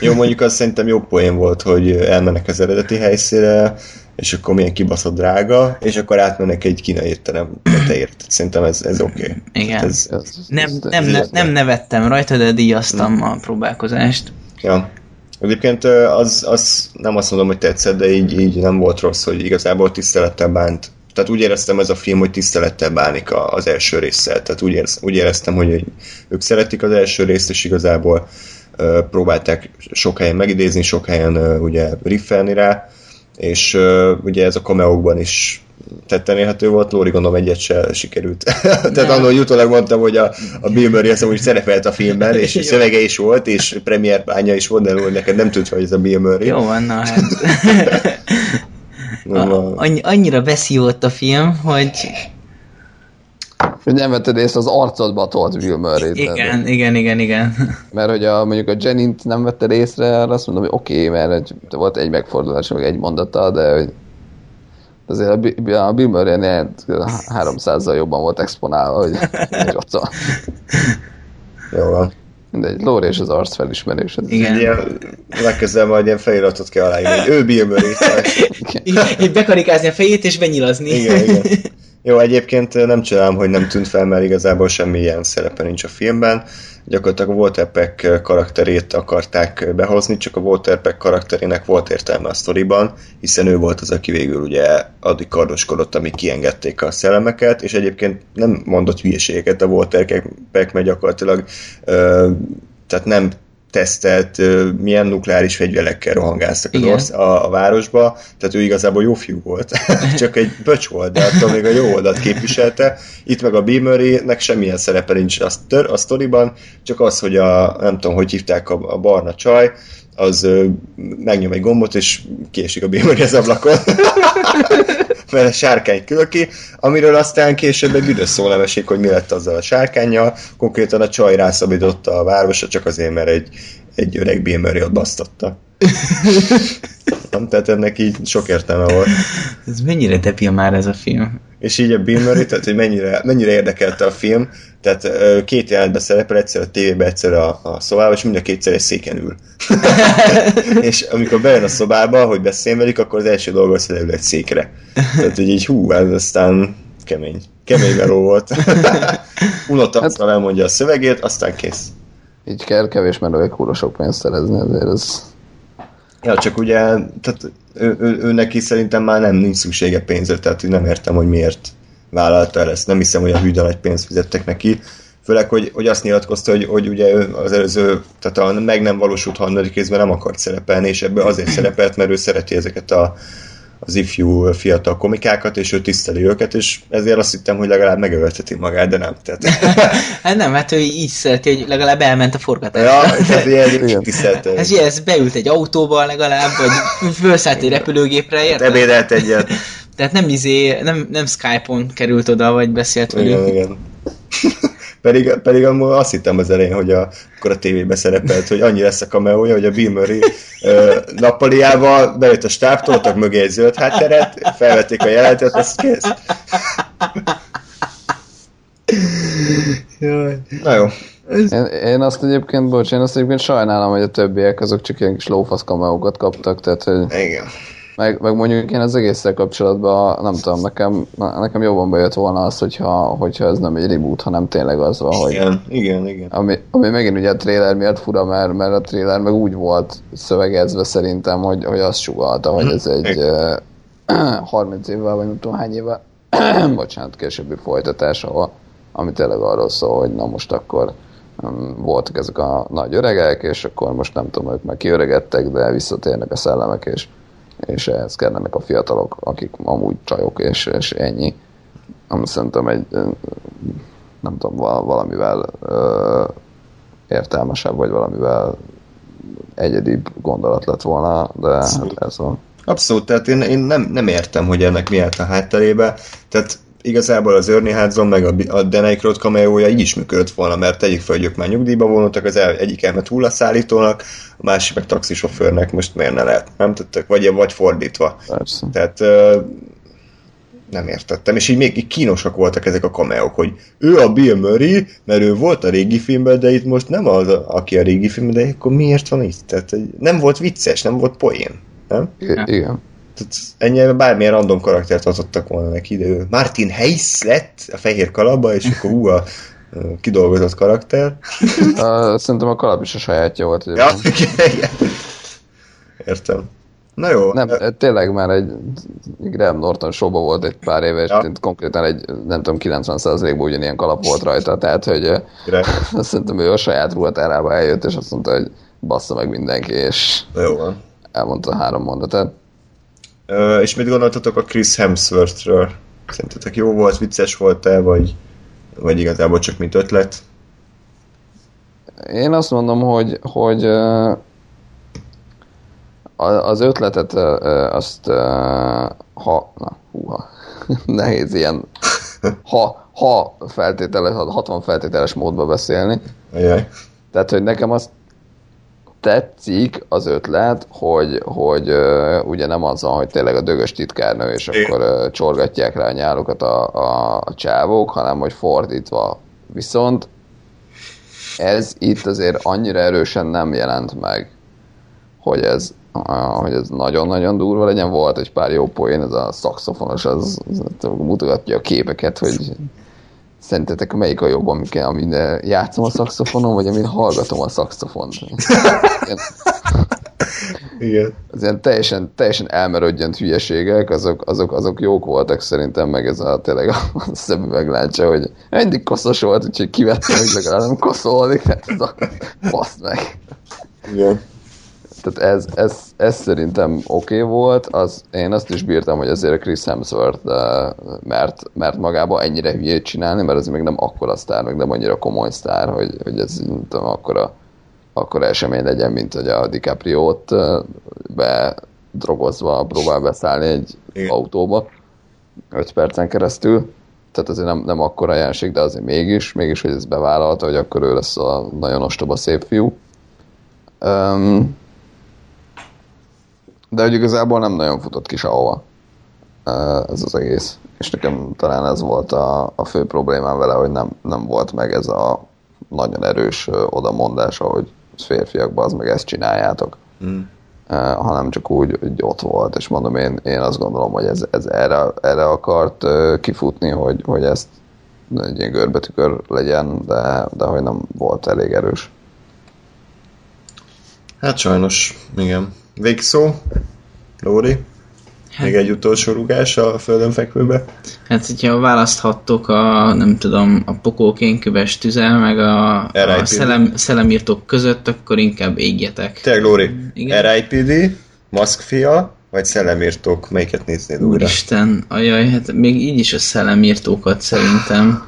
Jó, mondjuk az szerintem jó poén volt, hogy elmennek az eredeti helyszínre, és akkor milyen kibaszott drága, és akkor átmennek egy kínai étterem tetejért. Szerintem ez, ez oké. Okay. Igen. Ez, Ez, nem, ez, nem, nem, nem nevettem rajta, de díjaztam a próbálkozást. ja. Egyébként az, az nem azt mondom, hogy tetszett, de így, így nem volt rossz, hogy igazából tisztelettel bánt. Tehát úgy éreztem ez a film, hogy tisztelettel bánik az első résszel. Tehát úgy, érez, úgy éreztem, hogy ők szeretik az első részt, és igazából ö, próbálták sok helyen megidézni, sok helyen ö, ugye riffelni rá, és ö, ugye ez a kameókban is tetten érhető volt, Lóri gondolom egyet se sikerült. Tehát annól hogy utólag mondtam, hogy a, a Bill Murray az úgy szerepelt a filmben, és Jó. szövege is volt, és premier bánya is volt, de Lóri neked nem tudta, hogy ez a Bill Murray. Jó van, na hát. A- Annyi, annyira beszívott a film, hogy Hogy nem vetted észre, az arcodba tolt Bill Murray. igen, igen, igen, igen. Mert hogy a, mondjuk a Jennyt nem vetted észre, arra azt mondom, hogy oké, okay, mert egy, volt egy megfordulás, meg egy mondata, de hogy azért a, a Bill Murray 300-zal jobban volt exponálva, hogy hogy ott van. Jó van. Mindegy, Lóri és az arc felismerés. ez- Igen. Ilyen, legközelebb majd ilyen feliratot kell aláírni, hogy ő Bill Murray. Így, bekarikázni a fejét és benyilazni. Igen, igen. Jó, egyébként nem csodálom, hogy nem tűnt fel, mert igazából semmi ilyen szerepe nincs a filmben. Gyakorlatilag a Walter Peck karakterét akarták behozni, csak a Walter Peck karakterének volt értelme a sztoriban, hiszen ő volt az, aki végül ugye addig kardoskodott, amíg kiengedték a szellemeket, és egyébként nem mondott hülyeségeket a Walter Peck, mert gyakorlatilag ö, tehát nem tesztelt, milyen nukleáris fegyverekkel rohangáztak az orsz, a, a városba, tehát ő igazából jó fiú volt, csak egy böcs volt, de attól még a jó oldalt képviselte. Itt meg a Bill Murray-nek semmilyen szerepe nincs a, tör, a sztoriban, csak az, hogy a, nem tudom, hogy hívták a, a barna csaj, az megnyom egy gombot, és kiesik a Murray az ablakon. mert a sárkány kül ki, amiről aztán később egy büdös szó nem esik, hogy mi lett azzal a sárkányjal. Konkrétan a csaj rászabította a városra, csak azért, mert egy, egy öreg Bill Murray ott basztatta. Nem, tehát ennek így sok értelme volt. Ez mennyire debil már ez a film. És így a Bill Murray, tehát hogy mennyire, mennyire érdekelte a film, tehát két jelentben szerepel, egyszer a tévében, egyszer a, a szobában, és mind a kétszer egy széken ül. és amikor bejön a szobába, hogy beszél velük, akkor az első dolga az, hogy leül egy székre. Tehát, hogy így hú, ez aztán kemény. Kemény meló volt. Unottam, elmondja a szövegét, aztán kész. Így kell kevés merőek kurva sok pénzt szerezni, ezért ez... Ja, csak ugye, tehát ő, ő, ő neki szerintem már nem nincs szüksége pénzre, tehát nem értem, hogy miért vállalta el ezt. Nem hiszem, hogy a hűde nagy pénzt fizettek neki. Főleg, hogy, hogy azt nyilatkozta, hogy, hogy ugye ő az előző, tehát a meg nem valósult harmadik részben nem akart szerepelni, és ebből azért szerepelt, mert ő szereti ezeket a, az ifjú fiatal komikákat, és ő tiszteli őket, és ezért azt hittem, hogy legalább megövelteti magát, de nem. Tehát, Hát nem, hát ő így szereti, hogy legalább elment a forgatásra. ja, tehát ilyen tisztelte. Ez, ugye, ez beült egy autóba legalább, vagy felszállt egy repülőgépre, érted? Ebédelt egyet. Tehát nem izé, nem, nem Skype-on került oda, vagy beszélt velük. Igen, igen. pedig, pedig amúgy azt hittem az elején, hogy a, akkor a tévébe szerepelt, hogy annyi lesz a kameója, hogy a Bill Murray ö, nappaliával bejött a stáb, toltak mögé egy zöld hátteret, felvették a jelentet, azt kész. Na jó. Én, én azt egyébként, bocs, én azt egyébként sajnálom, hogy a többiek azok csak ilyen kis lófasz kameókat kaptak, tehát hogy Igen. Meg, meg mondjuk én az egésszel kapcsolatban, nem tudom, nekem, nekem jobban bejött volna az, hogyha, hogyha ez nem egy reboot, hanem tényleg az van, hogy... Igen, igen, igen. Ami, ami megint ugye a trailer miatt fura, mert, mert a trailer meg úgy volt szövegezve szerintem, hogy, hogy azt sugalta, hogy ez egy Igen. uh, 30 évvel, vagy nem tudom hány évvel, bocsánat, későbbi folytatás, ahol, ami tényleg arról szól, hogy na most akkor um, voltak ezek a nagy öregek, és akkor most nem tudom, ők már kiöregedtek, de visszatérnek a szellemek, és, és ehhez kellenek a fiatalok, akik amúgy csajok, és, és ennyi. Ami szerintem egy, nem tudom, val- valamivel ö, értelmesebb, vagy valamivel egyedibb gondolat lett volna, de hát ez van. Abszolút, tehát én, én nem, nem értem, hogy ennek mi állt a hátterébe. Tehát igazából az Ernie Hudson meg a, a Dan Aykroyd cameója így is működött volna, mert tegyük fel, hogy ők már nyugdíjba vonultak, az el, egyik elment hullaszállítónak, a másik meg taxisofőrnek, most miért ne lehet, nem tudtak, vagy, vagy fordítva. Persze. Tehát ö, nem értettem, és így még így kínosak voltak ezek a kameók, hogy ő a Bill Murray, mert ő volt a régi filmben, de itt most nem az, aki a régi filmben, de akkor miért van itt? Tehát nem volt vicces, nem volt poén, nem? I- igen. Tehát ennyi bármilyen random karaktert adottak volna neki, de ő Martin Hayes lett a fehér kalapba, és akkor ú, a kidolgozott karakter. Uh, szerintem a kalap is a sajátja volt. Ja, igen. Értem. Na jó. Nem, tényleg már egy Graham Norton showba volt egy pár éve, és Ja. konkrétan egy, nem tudom, 90%-ban ugyanilyen kalap volt rajta, tehát, hogy azt szerintem ő a saját ruhatárába eljött, és azt mondta, hogy bassza meg mindenki, és Na jó van. elmondta a három mondatát. És mit gondoltatok a Chris Hemsworthről? Szerintetek jó volt, vicces volt-e, vagy, vagy igazából csak mint ötlet? Én azt mondom, hogy, hogy az ötletet azt ha, na, húha, nehéz ilyen, ha, ha feltételes, 60 feltételes módba beszélni, Ajaj. Tehát, hogy nekem azt tetszik az ötlet, hogy, hogy uh, ugye nem az van, hogy tényleg a dögös titkárnő, és Igen. akkor uh, csorgatják rá a nyálukat a, a, a csávók, hanem hogy fordítva. Viszont ez itt azért annyira erősen nem jelent meg, hogy ez, hogy ez nagyon-nagyon durva legyen. Volt egy pár jó poén, ez a szakszofonos, az, az mutogatja a képeket, hogy Szerintetek melyik a jobb, amin, amin eh, játszom a szakszofonon, vagy amin hallgatom a szakszofont? Igen. az ilyen teljesen, teljesen elmerődjent hülyeségek, azok, azok, azok jók voltak szerintem, meg ez a tényleg a, a szemüvegláncsa, hogy mindig koszos volt, úgyhogy kivettem, hogy legalább nem koszolni, tehát ez a baszt meg. Igen. Tehát ez, ez, ez szerintem oké okay volt, az, én azt is bírtam, hogy azért a Chris Hemsworth, eh, mert, mert magába ennyire hülyét csinálni, mert ez még nem akkora sztár, meg nem annyira komoly sztár, hogy, hogy ez nem tudom, akkora, akkora esemény legyen, mint hogy a DiCaprio-t eh, bedrogozva próbál beszállni egy Igen. autóba 5 percen keresztül. Tehát azért nem, nem akkora jelenség, de azért mégis, mégis, hogy ez bevállalta, hogy akkor ő lesz a nagyon ostoba szép fiú. Um, de hogy igazából nem nagyon futott ki sehova uh, ez az egész. És nekem talán ez volt a, a fő problémám vele, hogy nem, nem volt meg ez a nagyon erős odamondás, hogy férfiakban az meg ezt csináljátok. Mm. Uh, hanem csak úgy, hogy ott volt, és mondom, én, én azt gondolom, hogy ez, ez erre, erre akart uh, kifutni, hogy, hogy ezt egy ilyen görbetükör legyen, de, de hogy nem volt elég erős. Hát sajnos, igen. Végszó? Lóri? Még egy utolsó rugás a földön fekvőbe? Hát, hogyha választhattok a, nem tudom, a pokókénköves tüzel, meg a, a szellem, szellemírtók között, akkor inkább égjetek. Tényleg, Lóri, Igen. RIPD, Maszkfia, vagy Szellemírtók, melyiket néznéd újra? Úristen, ajaj, hát még így is a szellemírtókat szerintem.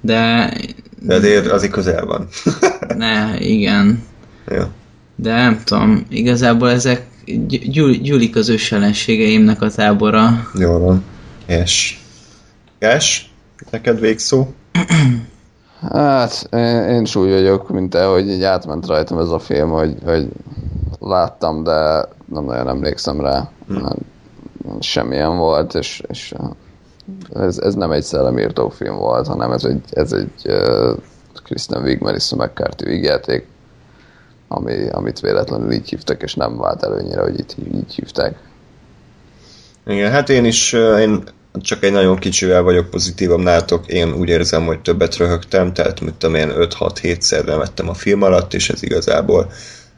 De De azért azért közel van. ne, igen. Jó. De nem tudom, igazából ezek gy- gyűl- gyűlik az ős ellenségeimnek a tábora. Jól van. Yes. Yes? Neked végszó? Hát, én, én is úgy vagyok, mint te, hogy így átment rajtam ez a film, hogy, hogy láttam, de nem nagyon emlékszem rá. Hát, Semmilyen volt, és, és ez, ez nem egy szellemírtó film volt, hanem ez egy, ez egy uh, Kristen Wiig, Melissa McCarthy vígjáték, ami, amit véletlenül így hívtak, és nem vált előnyire, hogy itt így hívták. Igen, hát én is, én csak egy nagyon kicsivel vagyok pozitívabb nálatok, én úgy érzem, hogy többet röhögtem, tehát mit tudom én 5-6-7-szer lemettem a film alatt, és ez igazából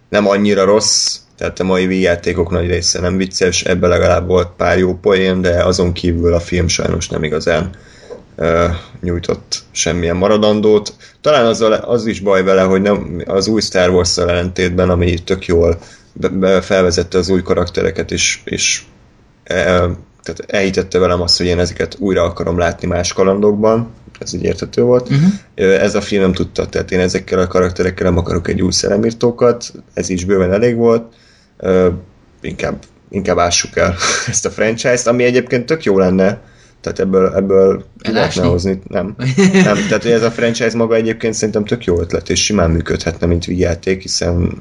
nem annyira rossz, tehát a mai Wii játékok nagy része nem vicces, ebben legalább volt pár jó poén, de azon kívül a film sajnos nem igazán nyújtott semmilyen maradandót. Talán az, az is baj vele, hogy nem az új Star Wars-szal ellentétben, ami tök jól be, be felvezette az új karaktereket, és, és e, tehát elhitette velem azt, hogy én ezeket újra akarom látni más kalandokban, ez így érthető volt. Uh-huh. Ez a film nem tudta, tehát én ezekkel a karakterekkel nem akarok egy új szellemírtókat, ez is bőven elég volt, inkább, inkább ássuk el ezt a franchise-t, ami egyébként tök jó lenne, tehát ebből, ebből ki lehetne hozni. Nem. nem. Tehát ez a franchise maga egyébként szerintem tök jó ötlet, és simán működhetne, mint játék, hiszen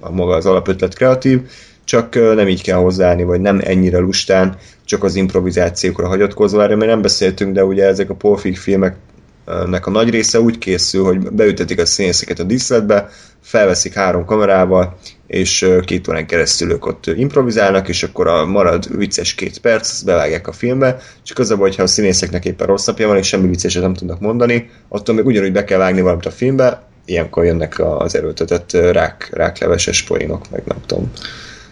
a maga az alapötlet kreatív, csak nem így kell hozzáállni, vagy nem ennyire lustán, csak az improvizációkra hagyatkozva, erről még nem beszéltünk, de ugye ezek a Polfig filmeknek a nagy része úgy készül, hogy beütetik a színészeket a díszletbe, felveszik három kamerával, és két órán keresztül ők ott improvizálnak, és akkor a marad vicces két perc, ezt bevágják a filmbe, csak az a baj, ha a színészeknek éppen rossz napja van, és semmi vicceset nem tudnak mondani, attól még ugyanúgy be kell vágni valamit a filmbe, ilyenkor jönnek az erőltetett rák, rákleveses poénok, meg nem tudom,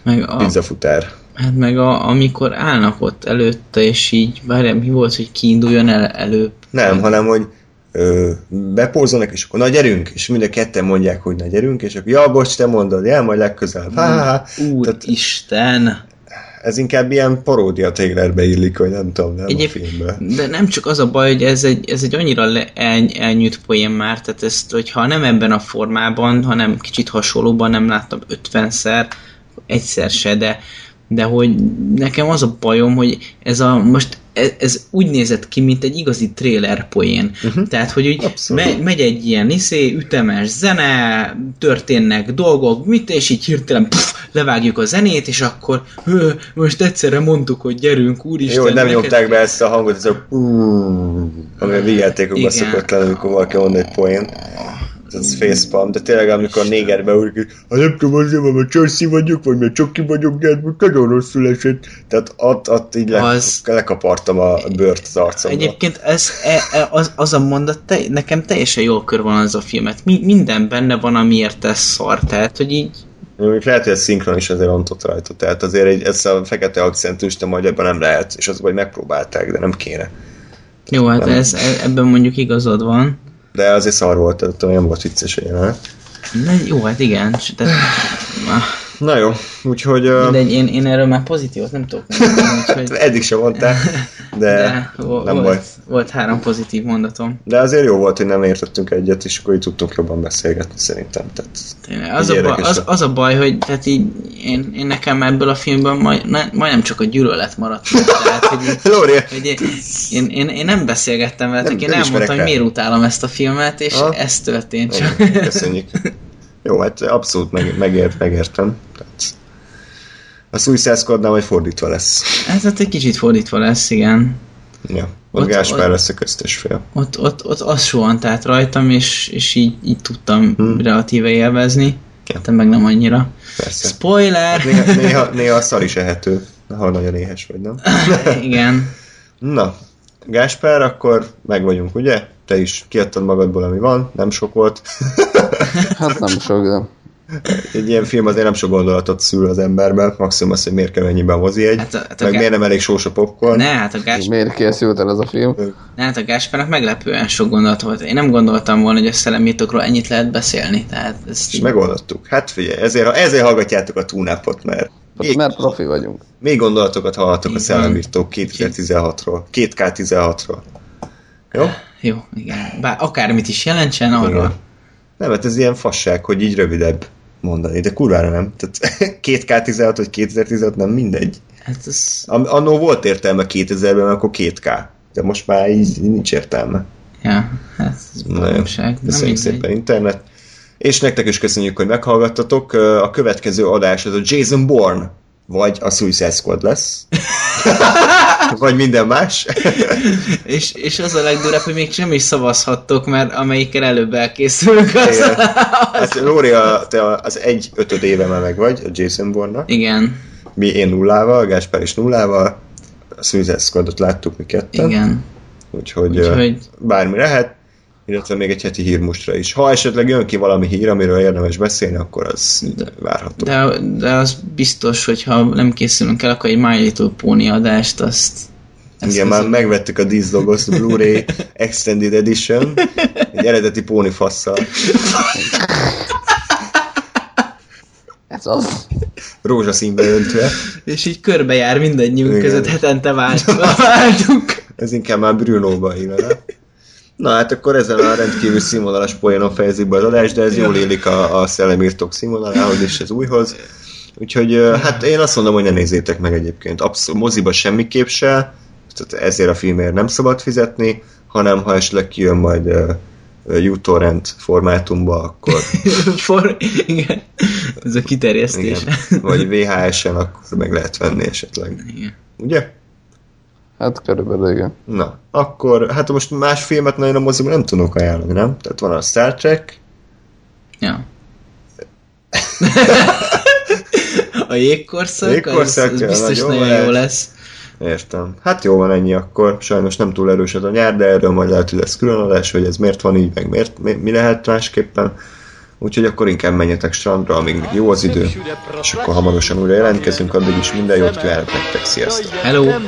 meg a, pizzafutár. Hát meg a, amikor állnak ott előtte, és így, várjál, mi volt, hogy kiinduljon el előbb? Nem, hanem, hogy bepózolnak, és akkor na gyerünk, és mind a ketten mondják, hogy na gyerünk, és akkor ja, bocs, te mondod, ja, majd legközelebb. Ha, Úristen! Ez inkább ilyen paródia trailerbe illik, hogy nem tudom, nem Egyéb, a filmbe. De nem csak az a baj, hogy ez egy, ez egy annyira le, el, elnyűjt poén már, tehát ezt, hogyha nem ebben a formában, hanem kicsit hasonlóban nem láttam 50-szer, egyszer se, de, de hogy nekem az a bajom, hogy ez a most ez, ez úgy nézett ki, mint egy igazi trailer poén. Uh-huh. Tehát, hogy úgy me, megy egy ilyen iszé, ütemes zene, történnek dolgok, mit, és így hirtelen puf, levágjuk a zenét, és akkor hő, most egyszerre mondtuk, hogy gyerünk, úristen. Jó, nem nyomták be ezt a hangot, ez a ami a játékokban szokott lenni, amikor valaki mond egy poén ez facepalm, de tényleg amikor négerbe úgy, ha nem tudom azért, mert Chelsea vagyok, vagy mert Csoki vagyok, de nagyon rosszul esett. Tehát ott, ott így le, az... lekapartam a bőrt az arcomba. Egyébként ez, e, e, az, az a mondat te, nekem teljesen jól kör van az a filmet. Mi, minden benne van, amiért ez szar. Tehát, hogy így még lehet, hogy a szinkron is azért ontott rajta, tehát azért egy, ez a fekete akcentust a magyarban nem lehet, és az, hogy megpróbálták, de nem kéne. Jó, hát nem. ez, e, ebben mondjuk igazad van de azért szar volt, tehát olyan volt vicces jelenet. Jó, hát igen. Tehát, Na jó, úgyhogy... De én, én erről már pozitívot nem tudok mondani, úgyhogy... Eddig sem mondtál, de, de nem volt, baj. Volt három pozitív mondatom. De azért jó volt, hogy nem értettünk egyet, és akkor így tudtunk jobban beszélgetni szerintem. Tehát, az, a baj, az, az, a baj, hogy tehát így én, én nekem ebből a filmből majd, ne, majdnem csak a gyűlölet maradt. Tehát, hogy, Lóri, hogy én, én, én, nem beszélgettem veletek, én elmondtam, hogy miért utálom ezt a filmet, és ha? ez történt csak. Köszönjük. Jó, hát abszolút meg, megért, megértem. Tehát a Suicide Squadnál majd fordítva lesz. Ez hát egy kicsit fordítva lesz, igen. Ja, ott, ott Gáspár lesz a köztes fél. Ott, ott, ott az suhant át rajtam, és, és így, így tudtam hmm. relatíve élvezni. Ja. Te meg nem annyira. Persze. Spoiler! Hát néha, néha, néha a szar is ehető, ha nagyon éhes vagy, nem? igen. Na, Gáspár, akkor meg vagyunk, ugye? Te is kiadtad magadból, ami van, nem sok volt. hát nem sok, de... Egy ilyen film azért nem sok gondolatot szül az emberben, maximum az, hogy miért kell ennyiben mozi egy, hát a, hát a meg gá... miért nem elég sós a popcorn. Ne, hát a Gáspár... Miért készült el ez a film? Ne, hát a Gáspárnak meglepően sok gondolat volt. Én nem gondoltam volna, hogy a szellemítokról ennyit lehet beszélni. Tehát ezt... És megoldottuk. Hát figyelj, ezért, ezért hallgatjátok a túnápot, mert még, mert profi vagyunk. Még gondolatokat hallhatok a szellemírtók 2016-ról, 2K16-ról. Jó? Jó, igen. Bár akármit is jelentsen arra. Igen. Nem, hát ez ilyen fasság, hogy így rövidebb mondani, de kurvára nem. Tehát 2K16 vagy 2016 nem mindegy. Hát ez... Annó volt értelme 2000-ben, akkor 2K. De most már így nincs értelme. Ja, hát ez baromság. Köszönjük szépen internet. És nektek is köszönjük, hogy meghallgattatok. A következő adás az a Jason Bourne, vagy a Suicide Squad lesz. vagy minden más. és, és az a legdurább, hogy még sem is szavazhattok, mert amelyikkel előbb elkészülünk. Az, Igen. Hát Lóri, a, te az egy ötöd éve meg vagy, a Jason Bourne-nak. Igen. Mi én nullával, Gáspár is nullával. a Suicide Squadot láttuk mi ketten, Igen. Úgyhogy- úgyhogy bármi lehet, illetve még egy heti hírmustra is. Ha esetleg jön ki valami hír, amiről érdemes beszélni, akkor az De- várható. De, de az biztos, hogy ha nem készülünk el, akkor egy My Little Pony adást, azt... Igen, az- már megvettük a Disc Blu-ray Extended Edition, egy eredeti póni fasszal, Ez az. rózsaszínbe öntve. És így körbejár mindannyiunk Igen. között, hetente vált, váltunk. Ez inkább már Bruno-ba illene. Na hát akkor ezen a rendkívül színvonalas poénon fejezik be az adást, de ez jól élik a, a szellemírtók színvonalához és az újhoz. Úgyhogy hát én azt mondom, hogy ne nézzétek meg egyébként. Abszolút moziba semmiképp se, tehát ezért a filmért nem szabad fizetni, hanem ha esetleg kijön majd ö, uTorrent formátumba, akkor For, igen. Ez a kiterjesztés. igen, vagy VHS-en, akkor meg lehet venni esetleg. Igen. Ugye? Hát körülbelül igen. Na, akkor, hát most más filmet nagyon a moziban nem tudok ajánlani, nem? Tehát van a Star Trek, Ja. a jégkorszak, Jégkorszak, az, az biztos nagyon nagyon, jó lesz. Értem. Hát jó van ennyi akkor. Sajnos nem túl erős az a nyár, de erről majd lehet, hogy lesz külön adás, hogy ez miért van így, meg miért, mi, mi lehet másképpen. Úgyhogy akkor inkább menjetek strandra, amíg még jó az idő, és akkor hamarosan újra jelentkezünk, addig is minden jót kívánok nektek, sziasztok! Hello. Jdeme,